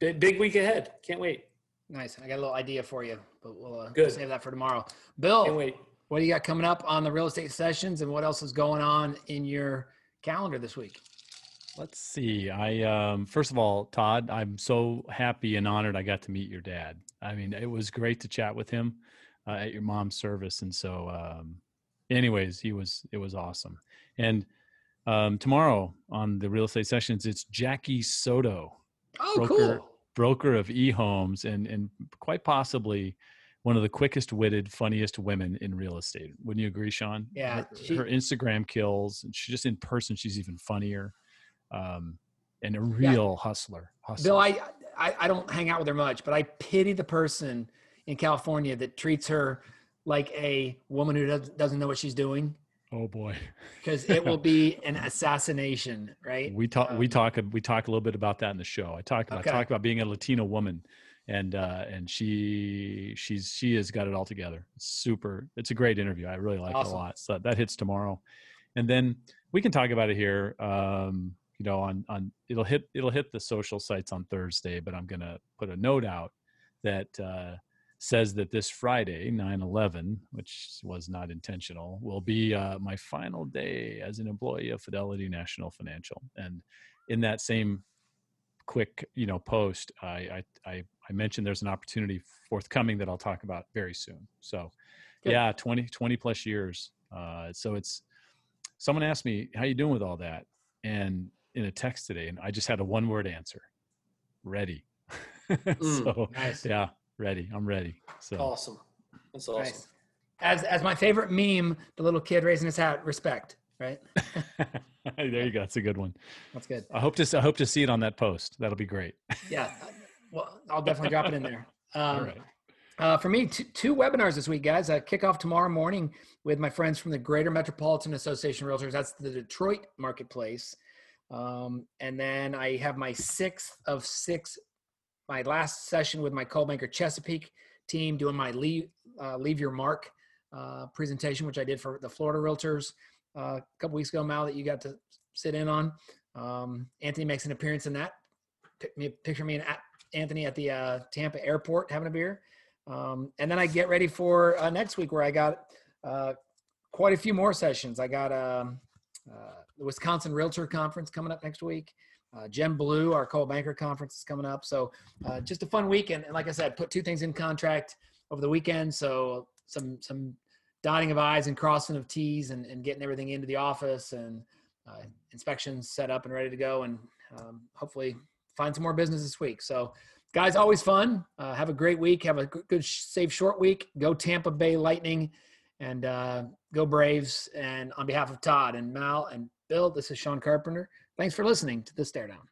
big, big week ahead. Can't wait. Nice. I got a little idea for you, but we'll, uh, Good. save that for tomorrow. Bill, Can't wait. what do you got coming up on the real estate sessions and what else is going on in your calendar this week? Let's see. I um, first of all, Todd, I'm so happy and honored I got to meet your dad. I mean, it was great to chat with him uh, at your mom's service, and so, um, anyways, he was it was awesome. And um, tomorrow on the real estate sessions, it's Jackie Soto, Oh, Broker- cool. broker of eHomes, and and quite possibly one of the quickest witted, funniest women in real estate. Wouldn't you agree, Sean? Yeah, Her, she- her Instagram kills, and she just in person, she's even funnier um, and a Yeah. real hustler. hustler. Bill, I, I I don't hang out with her much, but I pity the person in California that treats her like a woman who doesn't doesn't know what she's doing oh boy, because it will <laughs> be an assassination, right? we talk we Um, talk we talk a little bit about that in the show. I talk about Okay. talk about being a Latino woman, and uh, and she she's she has got it all together. It's super. It's a great interview. I really like it a lot. So that hits tomorrow, and then we can talk about it here. Um, you know, on on it'll hit it'll hit the social sites on Thursday, but I'm gonna put a note out that uh, says that this Friday, 9/11, which was not intentional, will be uh, my final day as an employee of Fidelity National Financial. And in that same quick, you know, post, I I I, I mentioned there's an opportunity forthcoming that I'll talk about very soon. So, Good. yeah, 20 20 plus years. Uh, so it's someone asked me how you doing with all that, and in a text today, and I just had a one word answer: ready. <laughs> so Nice. yeah, ready. I'm ready. So Awesome. That's awesome. Nice. As as my favorite meme, the little kid raising his hat, respect, right? <laughs> there you go. That's a good one. That's good. I hope to I hope to see it on that post. That'll be great. <laughs> Yeah. Well, I'll definitely drop it in there. Um, All right. Uh, for me, two, two webinars this week, guys. I kick off tomorrow morning with my friends from the Greater Metropolitan Association of Realtors. That's the Detroit marketplace. Um, and then I have my sixth of six, my last session with my Coldwell Banker Chesapeake team doing my leave, uh, leave your mark uh, presentation, which I did for the Florida Realtors uh, a couple weeks ago, Mal, that you got to sit in on. Um, Anthony makes an appearance in that. Me, picture me and Anthony at the uh, Tampa airport having a beer. Um, and then I get ready for uh, next week where I got uh, quite a few more sessions. I got um, uh, the Wisconsin Realtor Conference coming up next week. Uh, Gen Blue, our Coldwell Banker Conference is coming up. So uh, just a fun weekend. And like I said, put two things in contract over the weekend. So some some dotting of I's and crossing of T's and, and getting everything into the office and uh, inspections set up and ready to go. And um, hopefully find some more business this week. So guys, always fun. Uh, have a great week. Have a good, safe, short week. Go Tampa Bay Lightning and uh, go Braves. And on behalf of Todd and Mal and Bill, this is Sean Carpenter. Thanks for listening to the StareDown.